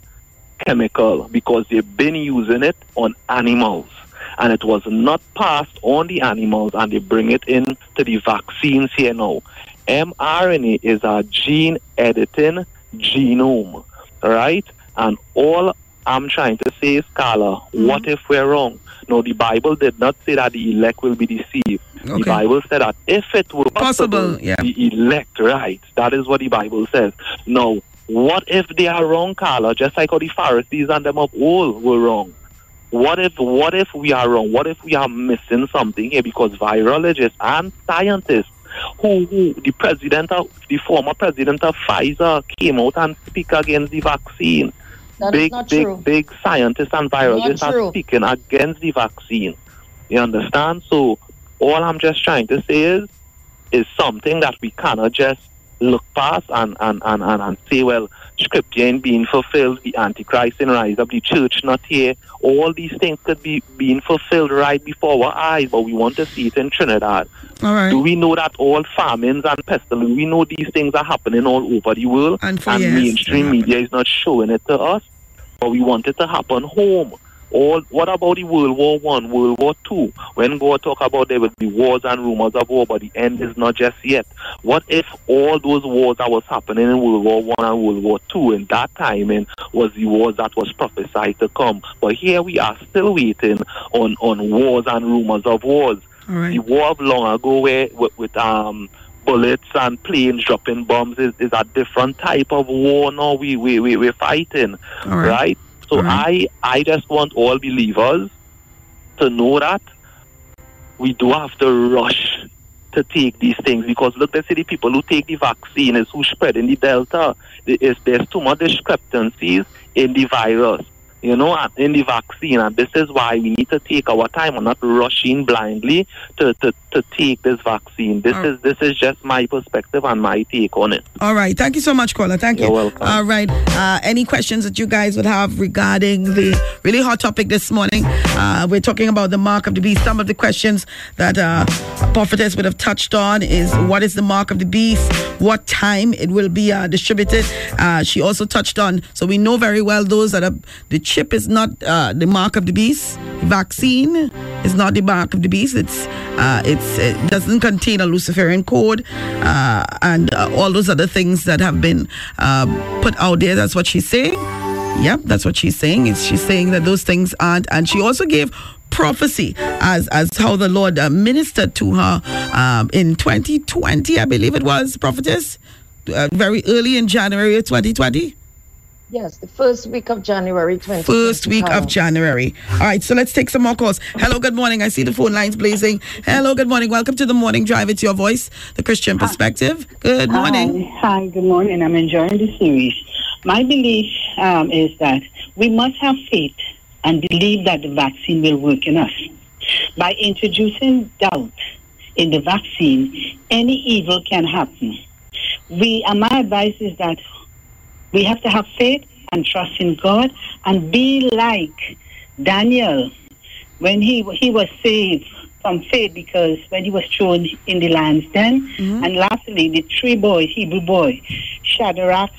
chemical because they've been using it on animals and it was not passed on the animals and they bring it in to the vaccines here now. mRNA is a gene editing genome, right? And all I'm trying to say is, Carla, hmm. what if we're wrong? No, the Bible did not say that the elect will be deceived. The Bible said that if it were possible, Possible, yeah. the elect, right? That is what the Bible says. Now, what if they are wrong, Carla? Just like how the Pharisees and them of old were wrong. What if what if we are wrong? What if we are missing something here? Because virologists and scientists who, who the president of the former president of Pfizer came out and speak against the vaccine. That is big, not big, true. big scientists and virologists are speaking against the vaccine. You understand? So all I'm just trying to say is is something that we cannot just look past and, and, and, and, and say, well, scripture ain't being fulfilled, the Antichrist in rise up, the church not here. All these things could be being fulfilled right before our eyes, but we want to see it in Trinidad. All right. Do we know that all famines and pestilence, we know these things are happening all over the world, And years, mainstream media is not showing it to us, but we want it to happen home. All, what about the World War One, World War Two? When God talk about there will be wars and rumors of war, but the end is not just yet. What if all those wars that was happening in World War One and World War Two in that timing was the wars that was prophesied to come? But here we are still waiting on, on wars and rumors of wars. Right. The war of long ago where with, with um bullets and planes dropping bombs is, is a different type of war now we, we, we, we're fighting. Right? So mm-hmm. I, I just want all believers to know that we do have to rush to take these things because look, they say the people who take the vaccine is who spread in the Delta. There is, there's too much discrepancies in the virus, you know, in the vaccine. And this is why we need to take our time and not rushing blindly to, to, to take this vaccine. This is this is just my perspective and my take on it. All right. Thank you so much, caller. Thank you. You're welcome. All right. Uh, any questions that you guys would have regarding the really hot topic this morning? Uh, we're talking about the mark of the beast. Some of the questions that uh, prophetess would have touched on is what is the mark of the beast? What time it will be uh, distributed? Uh, she also touched on, so we know very well those that are, the chip is not uh, the mark of the beast. Vaccine is not the mark of the beast. It's uh, it's it doesn't contain a Luciferian code uh, and uh, all those other things that have been uh, put out there. That's what she's saying. Yep, that's what she's saying. Is she's saying that those things aren't, and she also gave prophecy as as how the Lord uh, ministered to her um, in 2020, I believe it was prophetess, uh, very early in January of 2020. Yes, the first week of January 20. First week of January. All right, so let's take some more calls. Hello, good morning. I see the phone lines blazing. Hello, good morning. Welcome to the morning drive. It's your voice, the Christian perspective. Good morning. Hi, hi, good morning. I'm enjoying the series. My belief um, is that we must have faith and believe that the vaccine will work in us. By introducing doubt in the vaccine, any evil can happen. We, and my advice is that we have to have faith and trust in God and be like Daniel when he he was saved from faith because when he was thrown in the lion's den. Mm-hmm. And lastly, the three boys, Hebrew boy, Shadrach,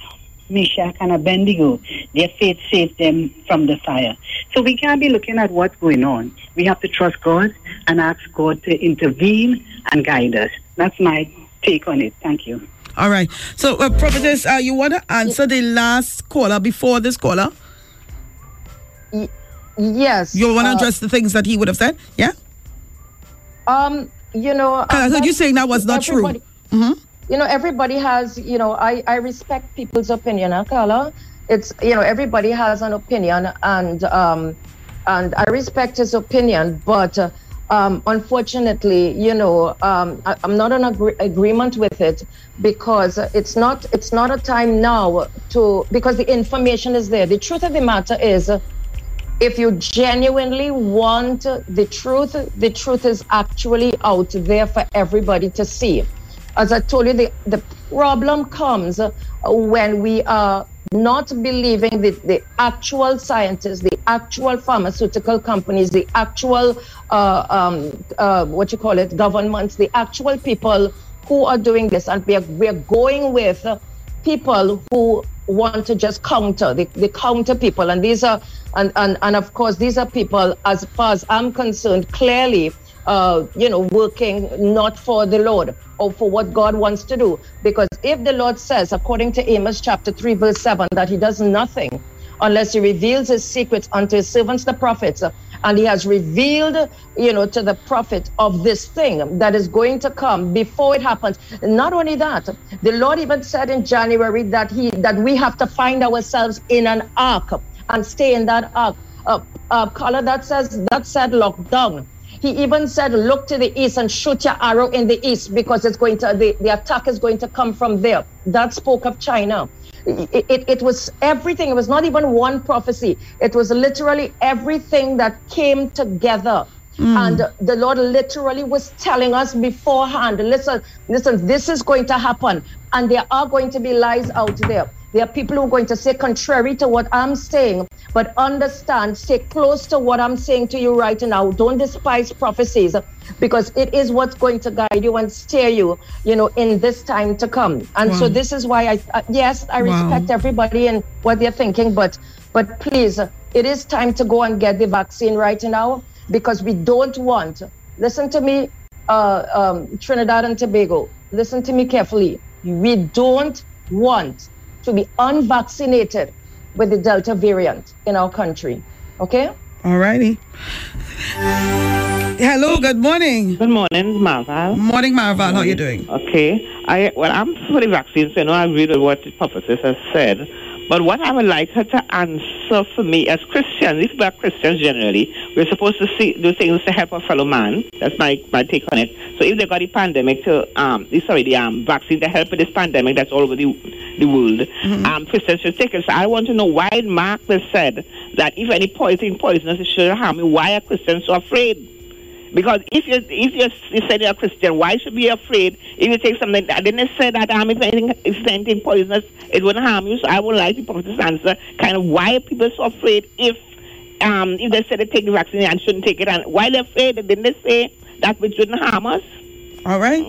Meshach, and Abednego, their faith saved them from the fire. So we can't be looking at what's going on. We have to trust God and ask God to intervene and guide us. That's my take on it. Thank you. All right. So, uh, prophetess, uh, you want to answer the last caller before this caller? Yes. You want to uh, address the things that he would have said? Yeah. Um, you know, I heard you saying that was not true. everybody- hmm you know everybody has you know i i respect people's opinion Carla? it's you know everybody has an opinion and um and i respect his opinion but uh, um unfortunately you know um I, i'm not in agree- agreement with it because it's not it's not a time now to because the information is there the truth of the matter is if you genuinely want the truth, the truth is actually out there for everybody to see. As I told you, the, the problem comes when we are not believing the, the actual scientists, the actual pharmaceutical companies, the actual, uh, um, uh, what you call it, governments, the actual people who are doing this. And we are, we are going with people who want to just counter the, the counter people and these are and, and and of course these are people as far as i'm concerned clearly uh you know working not for the lord or for what god wants to do. Because if the lord says according to amos chapter 3 verse 7 that he does nothing unless he reveals his secrets unto his servants the prophets and he has revealed you know to the prophet of this thing that is going to come before it happens. Not only that the lord even said in january that he that we have to find ourselves in an ark and stay in that ark. Uh, uh Carla that says that said lockdown he even said look to the east and shoot your arrow in the east because it's going to the, the attack is going to come from there. That spoke of china. It, it, it was everything. It was not even one prophecy. It was literally everything that came together. Hmm. And the lord literally was telling us beforehand listen listen this is going to happen and there are going to be lies out there there are people who are going to say contrary to what i'm saying but understand stay close to what i'm saying to you right now. Don't despise prophecies because it is what's going to guide you and steer you you know in this time to come. And so this is why i uh, yes i Wow. respect everybody and what they're thinking but but please it is time to go and get the vaccine right now because we don't want listen to me uh, um, trinidad and tobago listen to me carefully. We don't want to be unvaccinated with the delta variant in our country okay All righty. Hello, good morning. Good morning, Marval. Morning, Marval. How are you doing? Okay. I well, I'm for the vaccine, so I know I agree with what the prophetess has said. But what I would like her to answer for me as Christians, if we are Christians generally, we're supposed to see, do things to help our fellow man. That's my, my take on it. So if they got the pandemic to, um, sorry, the um, vaccine to help with this pandemic that's all over the, the world, um, Christians should take it. So I want to know why Mark has said that if any poison poisonous, it shouldn't harm me. Why are Christians so afraid? Because if you if you, you said you're a Christian, why should you be afraid if you take something? I didn't say that um, if anything if anything poisonous, it wouldn't harm you. So I would like the prophet's answer. Kind of why are people so afraid if um if they said they take the vaccine and shouldn't take it, and why they're afraid? Didn't they say that which wouldn't harm us? All right.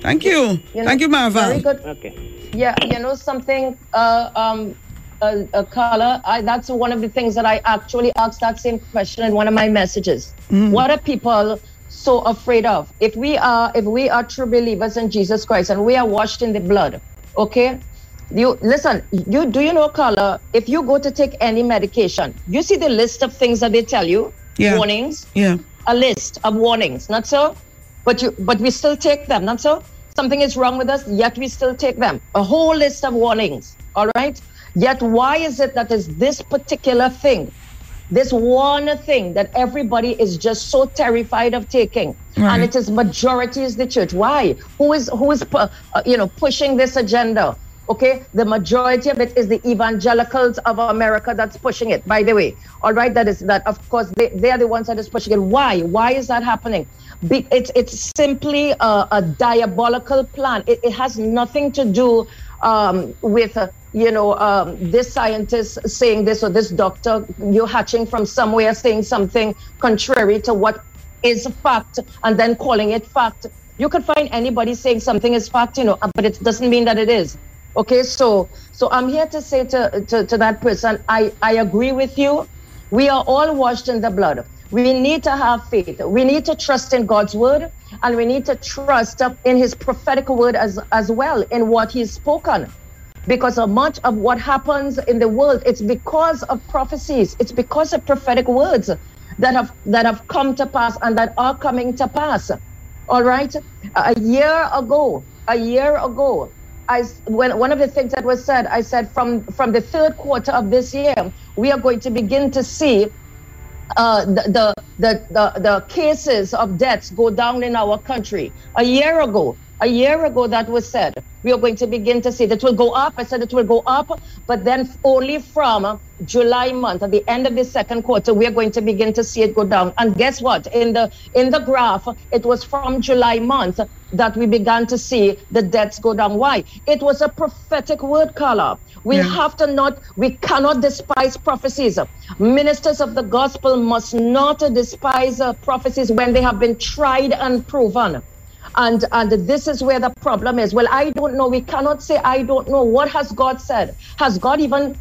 Thank you. You know, Thank you, Marva. Very good. Okay. Yeah, you know something, uh, um, uh, uh, Carla. I, that's one of the things that I actually asked that same question in one of my messages. Mm. What are people so afraid of? If we are, if we are true believers in Jesus Christ and we are washed in the blood, okay. You listen. You do you know, Carla? If you go to take any medication, you see the list of things that they tell you. Yeah. Warnings. Yeah. A list of warnings. Not so. But you, but we still take them. Not so. Something is wrong with us, yet we still take them. A whole list of warnings. All right. Yet why is it that is this particular thing, this one thing that everybody is just so terrified of taking, Right. and it is majority is the church. Why? Who is who is uh, you know pushing this agenda? Okay, the majority of it is the evangelicals of America that's pushing it. By the way, all right, that is that. Of course, they, they are the ones that is pushing it. Why? Why is that happening? Be, it's it's simply a, a diabolical plan. It, it has nothing to do um, with. Uh, you know, um, this scientist saying this or this doctor, you're hatching from somewhere saying something contrary to what is fact and then calling it fact. You could find anybody saying something is fact, you know, but it doesn't mean that it is. Okay, so so I'm here to say to, to, to that person, I, I agree with you. We are all washed in the blood. We need to have faith. We need to trust in God's word and we need to trust in his prophetic word as, as well in what he's spoken. Because of much of what happens in the world it's because of prophecies. It's because of prophetic words that have that have come to pass and that are coming to pass. All right? A year ago a year ago I when one of the things that was said I said from from the third quarter of this year we are going to begin to see uh, the, the, the, the, cases of deaths go down in our country. A year ago, a year ago that was said, we are going to begin to see that will go up. I said it will go up, but then only from July month, at the end of the second quarter, we are going to begin to see it go down. And guess what? In the in the graph, it was from July month that we began to see the deaths go down. Why? It was a prophetic word, Carla. We have to not, we cannot despise prophecies. Ministers of the gospel must not despise uh, prophecies when they have been tried and proven. And and this is where the problem is. Well, I don't know. We cannot say I don't know. What has God said? Has God even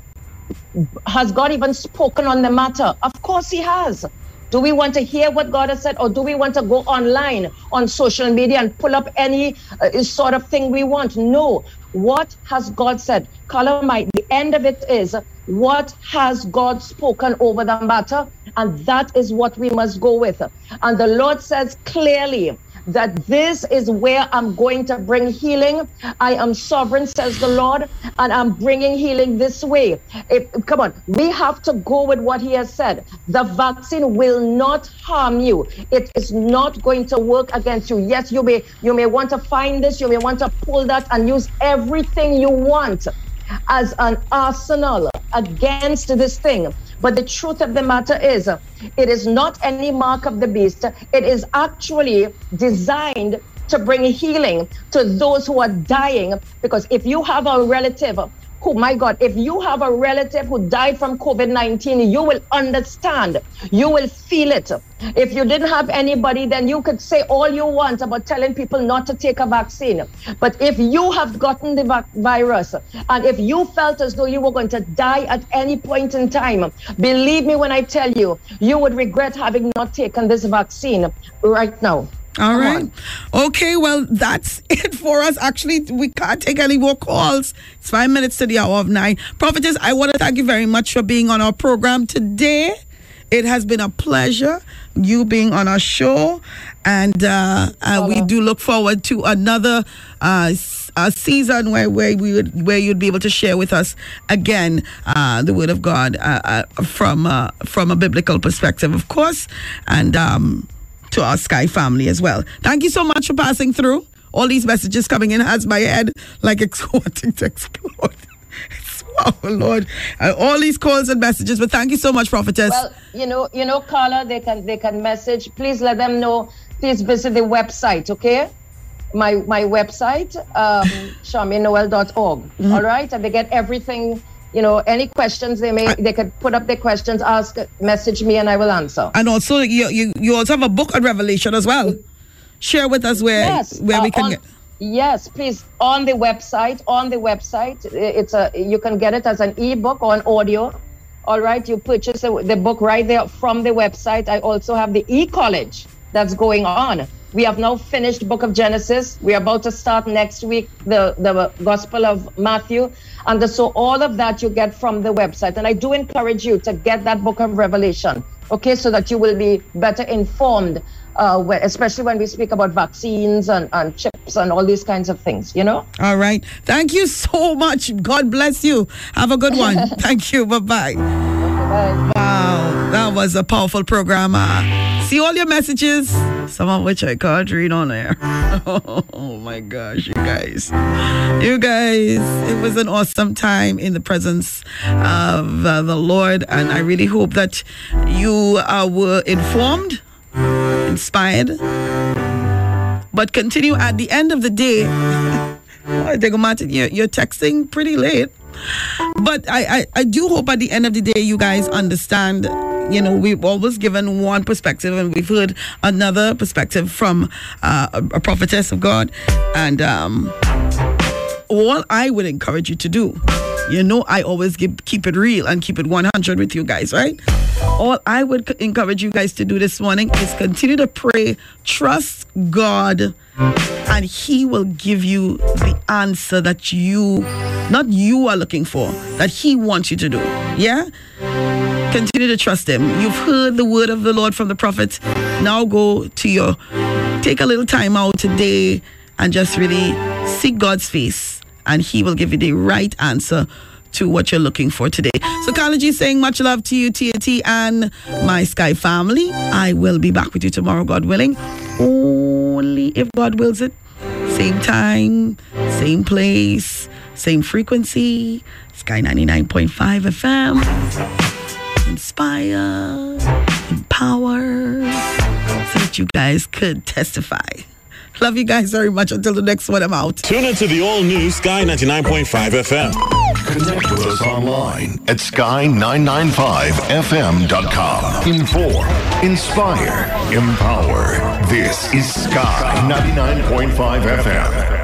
has God even spoken on the matter? Of course he has. Do we want to hear what God has said, or do we want to go online on social media and pull up any uh, sort of thing we want? No. What has God said? Calamite, the end of it is what has God spoken over the matter? And that is what we must go with. And the Lord says clearly that this is where I'm going to bring healing. I am sovereign, says the Lord, and I'm bringing healing this way. If, come on, we have to go with what He has said. The vaccine will not harm you. It is not going to work against you. Yes, you may you may want to find this, you may want to pull that and use everything you want as an arsenal against this thing. But the truth of the matter is, it is not any mark of the beast. It is actually designed to bring healing to those who are dying. Because if you have a relative who, my God, if you have a relative who died from COVID 19, you will understand. You will feel it. If you didn't have anybody, then you could say all you want about telling people not to take a vaccine. But if you have gotten the virus and if you felt as though you were going to die at any point in time, believe me when I tell you, you would regret having not taken this vaccine right now. All Come right. on. Okay, well, that's *laughs* it for us. Actually, we can't take any more calls. It's five minutes to the hour of nine. Prophetess, I want to thank you very much for being on our program today. it has been a pleasure you being on our show, and uh, uh, we do look forward to another uh, uh, season where, where we would where you'd be able to share with us again uh, the Word of God uh, uh, from uh, from a biblical perspective, of course, and um, to our Sky family as well. Thank you so much for passing through. All these messages coming in has my head like it's *laughs* wanting to explode. Oh Lord, uh, all these calls and messages. But thank you so much, prophetess. Well, you know, you know, caller, they can they can message. Please let them know. Please visit the website, okay? My my website, um, *laughs* charmainenoel.org. Mm-hmm. all right, and they get everything. You know, any questions they may they could put up their questions, ask, message me, and I will answer. and also, you, you you also have a book on Revelation as well. Share with us where yes, where uh, we can on- get. Yes, please on the website. On the website, it's a you can get it as an ebook or an audio. All right, you purchase the, the book right there from the website. I also have the e-college that's going on. We have now finished Book of Genesis. We are about to start next week the the Gospel of Matthew, and so all of that you get from the website. And I do encourage you to get that Book of Revelation, okay, so that you will be better informed uh, especially when we speak about vaccines and, and chips and all these kinds of things, you know? All right. Thank you so much. God bless you. Have a good one. *laughs* Thank you. Bye bye. Wow. That was a powerful program. Uh, see all your messages, some of which I can't read on air. *laughs* oh my gosh, you guys. You guys, it was an awesome time in the presence of uh, the Lord. And I really hope that you uh, were informed, inspired, but continue at the end of the day. *laughs* I think Martin, you're, you're texting pretty late. But I, I, I do hope at the end of the day you guys understand. You know, we've always given one perspective and we've heard another perspective from uh, a, a prophetess of God. And um, all I would encourage you to do, you know, I always give, keep it real and keep it 100 with you guys, right? All I would encourage you guys to do this morning is continue to pray, trust God, and He will give you the answer that you, not you are looking for, that He wants you to do. Yeah? Continue to trust Him. You've heard the word of the Lord from the prophet. Now go to your, take a little time out today and just really seek God's face, and He will give you the right answer to what you're looking for today. So, G saying much love to you, TAT, and my Sky family. I will be back with you tomorrow, God willing. Only if God wills it. Same time, same place, same frequency. Sky 99.5 FM. Inspire, empower, so that you guys could testify. Love you guys very much. Until the next one, I'm out. Tune into the all new Sky 99.5 FM. Connect with us online at sky995fm.com. Inform, inspire, empower. This is Sky 99.5 FM.